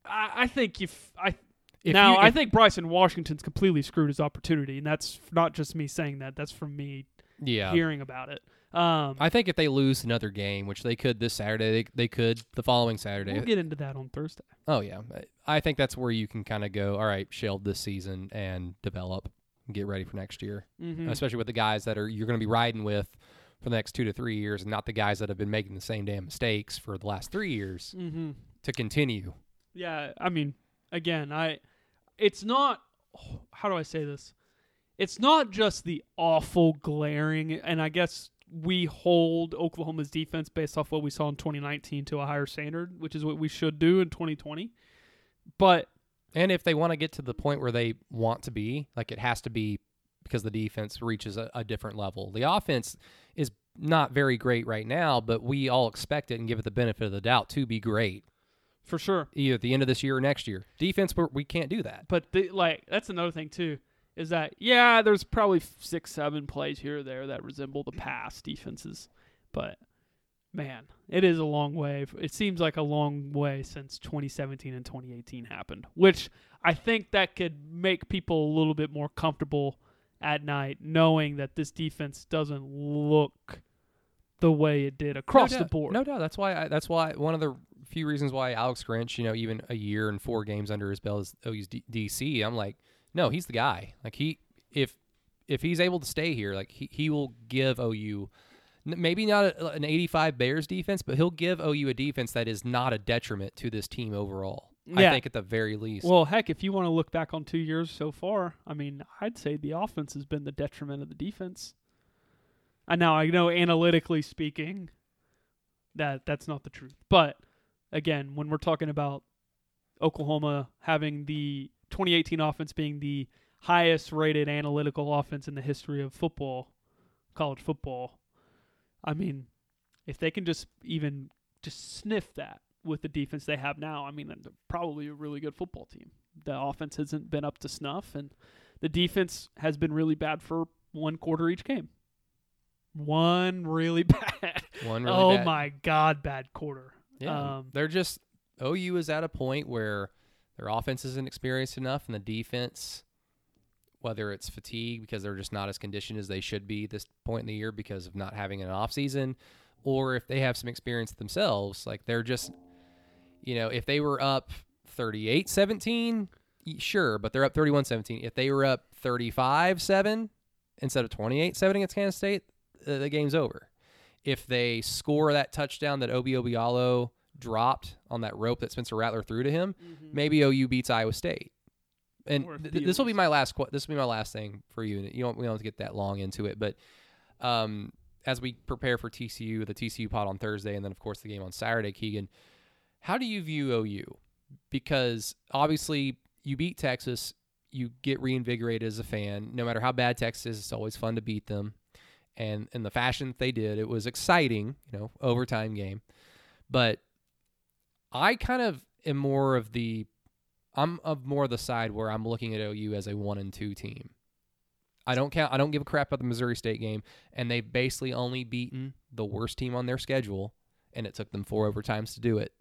I, I think if I If now you- I if- think Bryson Washington's completely screwed his opportunity, and that's not just me saying that. That's from me Yeah. hearing about it. Um, I think if they lose another game, which they could this Saturday, they, they could the following Saturday. we'll get into that on Thursday. oh yeah, I think that's where you can kind of go. All right, shield this season and develop, and get ready for next year. Mm-hmm. Especially with the guys that are you're going to be riding with for the next two to three years, and not the guys that have been making the same damn mistakes for the last three years mm-hmm. to continue. Yeah, I mean, again, I it's not how do I say this? It's not just the awful glaring and I guess we hold Oklahoma's defense based off what we saw in 2019 to a higher standard, which is what we should do in 2020. But And if they want to get to the point where they want to be, like it has to be because the defense reaches a, a different level. The offense is not very great right now, but we all expect it and give it the benefit of the doubt to be great for sure, either at the end of this year or next year. Defense, we can't do that. but the, like that's another thing too is that yeah, there's probably six, seven plays here or there that resemble the past defenses, but man, it is a long way. It seems like a long way since 2017 and 2018 happened, which I think that could make people a little bit more comfortable at night knowing that this defense doesn't look the way it did across no the board. No doubt. That's why. I, that's why one of the few reasons why Alex Grinch, you know, even a year and four games under his belt as OU's oh, D- DC, I'm like, no, he's the guy. Like he, if if he's able to stay here, like he, he will give OU maybe not a, an 85 Bears defense, but he'll give OU a defense that is not a detriment to this team overall. I think at the very least. Well, heck, if you want to look back on two years so far, I mean, I'd say the offense has been the detriment of the defense. And now I know analytically speaking that that's not the truth. But again, when we're talking about Oklahoma having the 2018 offense being the highest rated analytical offense in the history of football, college football, I mean, if they can just even just sniff that with the defense they have now, I mean, they're probably a really good football team. The offense hasn't been up to snuff, and the defense has been really bad for one quarter each game. One really bad. One really oh bad- my god, bad quarter. Yeah, Um, they're just OU is at a point where their offense isn't experienced enough, and the defense, whether it's fatigue because they're just not as conditioned as they should be this point in the year because of not having an off season, or if they have some experience themselves, like they're just, you know, if they were up 38-17, sure, but they're up 31-17. If they were up 35-7 instead of 28-7 against Kansas State, uh, the game's over if they score that touchdown that Obi Obialo dropped on that rope that Spencer Rattler threw to him, maybe OU beats Iowa State. And th- this will be my last. Qu- this will be my last thing for you. You don't. We don't have to get that long into it, but um, as we prepare for TCU, the TCU pod on Thursday, and then of course the game on Saturday, Keegan, how do you view OU? Because obviously you beat Texas, you get reinvigorated as a fan. No matter how bad Texas is, it's always fun to beat them. And in the fashion that they did, it was exciting, you know, overtime game. But I kind of am more of the I'm of more of the side where I'm looking at OU as a one and two team. I don't count I don't give a crap about the Missouri State game, and they've basically only beaten the worst team on their schedule, and it took them four overtimes to do it.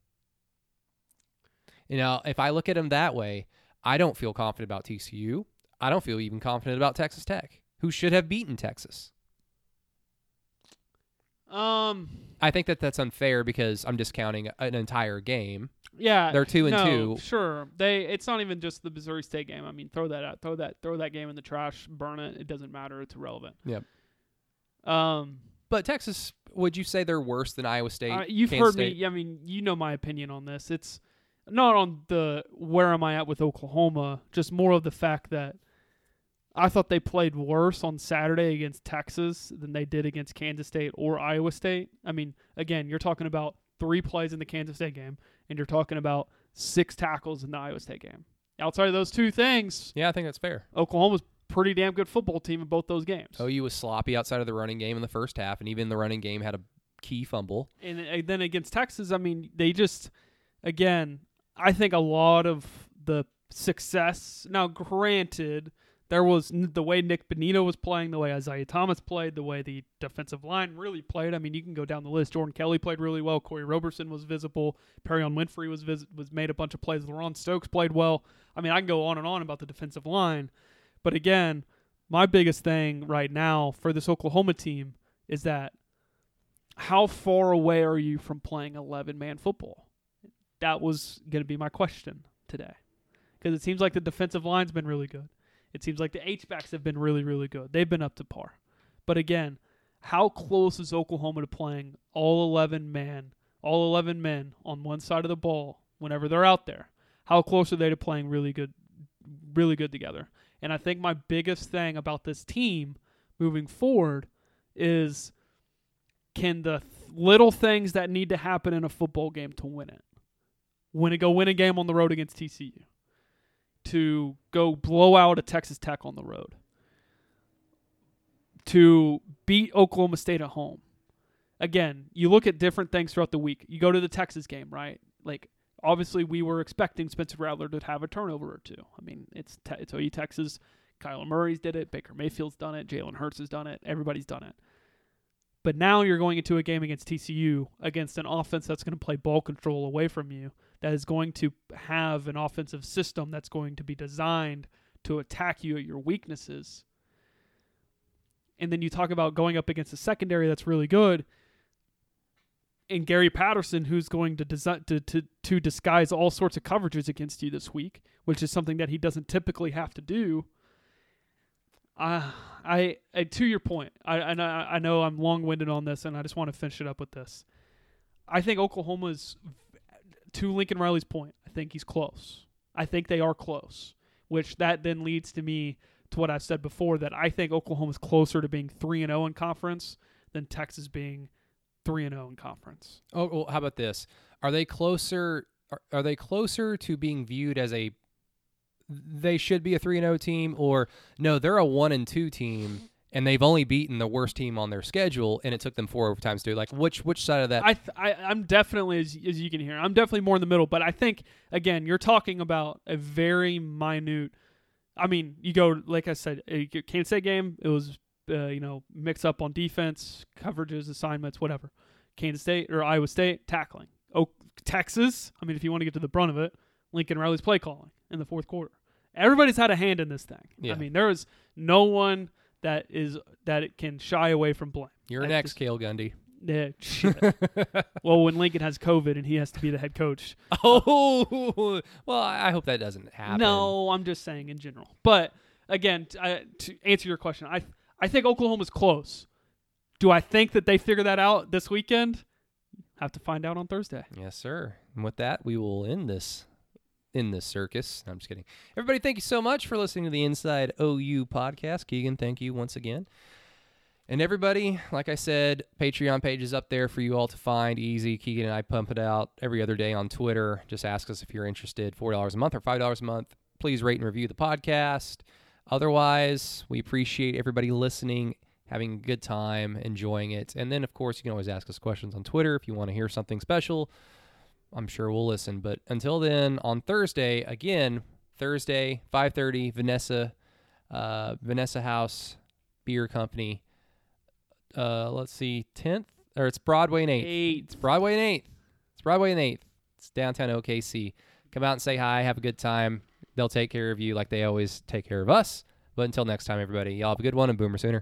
You know, if I look at them that way, I don't feel confident about TCU. I don't feel even confident about Texas Tech, who should have beaten Texas. Um. I think that that's unfair because I'm discounting an entire game. Yeah, They're two and no, two. Sure, they. It's not even just the Missouri State game. I mean, throw that out. Throw that. Throw that game in the trash. Burn it. It doesn't matter. It's irrelevant. Yep. Um. But Texas, would you say they're worse than Iowa State? Uh, you've Kansas heard State? me. I mean, you know my opinion on this. It's not on the where am I at with Oklahoma. Just more of the fact that I thought they played worse on Saturday against Texas than they did against Kansas State or Iowa State. I mean, again, you're talking about three plays in the Kansas State game, and you're talking about six tackles in the Iowa State game. Outside of those two things, Yeah, I think that's fair. Oklahoma's pretty damn good football team in both those games. OU was sloppy outside of the running game in the first half, and even the running game had a key fumble. and, and then against Texas, I mean, they just again, I think a lot of the success. Now, granted, there was the way Nik Bonitto was playing, the way Isaiah Thomas played, the way the defensive line really played. I mean, you can go down the list. Jordan Kelley played really well. Kori Roberson was visible. Perrion Winfrey was vis- was made a bunch of plays. LaRon Stokes played well. I mean, I can go on and on about the defensive line, but again, my biggest thing right now for this Oklahoma team is that how far away are you from playing 11 man football? That was going to be my question today. Because it seems like the defensive line's been really good. It seems like the H-backs have been really, really good. They've been up to par. But again, how close is Oklahoma to playing all 11 man, all 11 men on one side of the ball whenever they're out there? How close are they to playing really good, really good together? And I think my biggest thing about this team moving forward is can the th- little things that need to happen in a football game to win it, win it, go win a game on the road against TCU, to go blow out a Texas Tech on the road, to beat Oklahoma State at home. Again, you look at different things throughout the week. You go to the Texas game, right? Like obviously we were expecting Spencer Rattler to have a turnover or two. I mean, it's te- it's OU Texas. Kyler Murray's did it. Baker Mayfield's done it. Jalen Hurts has done it. Everybody's done it. But now you're going into a game against TCU against an offense that's going to play ball control away from you, that is going to have an offensive system that's going to be designed to attack you at your weaknesses. And then you talk about going up against a secondary that's really good, and Gary Patterson, who's going to, to, to to disguise all sorts of coverages against you this week, which is something that he doesn't typically have to do. Uh, I, I to your point, I, I, I know I'm long winded on this, and I just want to finish it up with this. I think Oklahoma's, to Lincoln Riley's point, I think he's close. I think they are close, which that then leads to me to what I've said before that I think Oklahoma's closer to being three and zero in conference than Texas being three and zero in conference. Oh, well, how about this? Are they closer? Are, are they closer to being viewed as a? They should be a three and zero team, or no? They're a one and two team, and they've only beaten the worst team on their schedule, and it took them four overtimes to do. Like, which which side of that? I, th- I I'm definitely as as you can hear, I'm definitely more in the middle. But I think again, you're talking about a very minute. I mean, you go like I said, a Kansas State game. It was uh, you know mix up on defense, coverages, assignments, whatever. Kansas State or Iowa State tackling. Oh, Texas. I mean, if you want to get to the brunt of it, Lincoln Riley's play calling in the fourth quarter. Everybody's had a hand in this thing. Yeah. I mean, there is no one that is that it can shy away from blame. You're next, just- Cale Gundy. Yeah, shit. well, when Lincoln has COVID and he has to be the head coach. oh, well, I hope that doesn't happen. No, I'm just saying in general. But again, t- I, to answer your question, I I think Oklahoma's close. Do I think that they figure that out this weekend? Have to find out on Thursday. Yes, sir. And with that, we will end this in this circus. No, I'm just kidding. Everybody, thank you so much for listening to the Inside OU podcast. Keegan, thank you once again. And everybody, like I said, Patreon page is up there for you all to find easy. Keegan and I pump it out every other day on Twitter. Just ask us if you're interested. $4 a month or $5 a month. Please rate and review the podcast. Otherwise, we appreciate everybody listening, having a good time, enjoying it. And then, of course, you can always ask us questions on Twitter if you want to hear something special. I'm sure we'll listen. But until then, on Thursday, again, Thursday, 5:30, Vanessa, uh, Vanessa House Beer Company. Uh, let's see, 10th or it's Broadway and 8th. Eight. It's Broadway and 8th. It's Broadway and 8th. It's downtown OKC. Come out and say hi, have a good time. They'll take care of you like they always take care of us. But until next time, everybody, y'all have a good one and boomer sooner.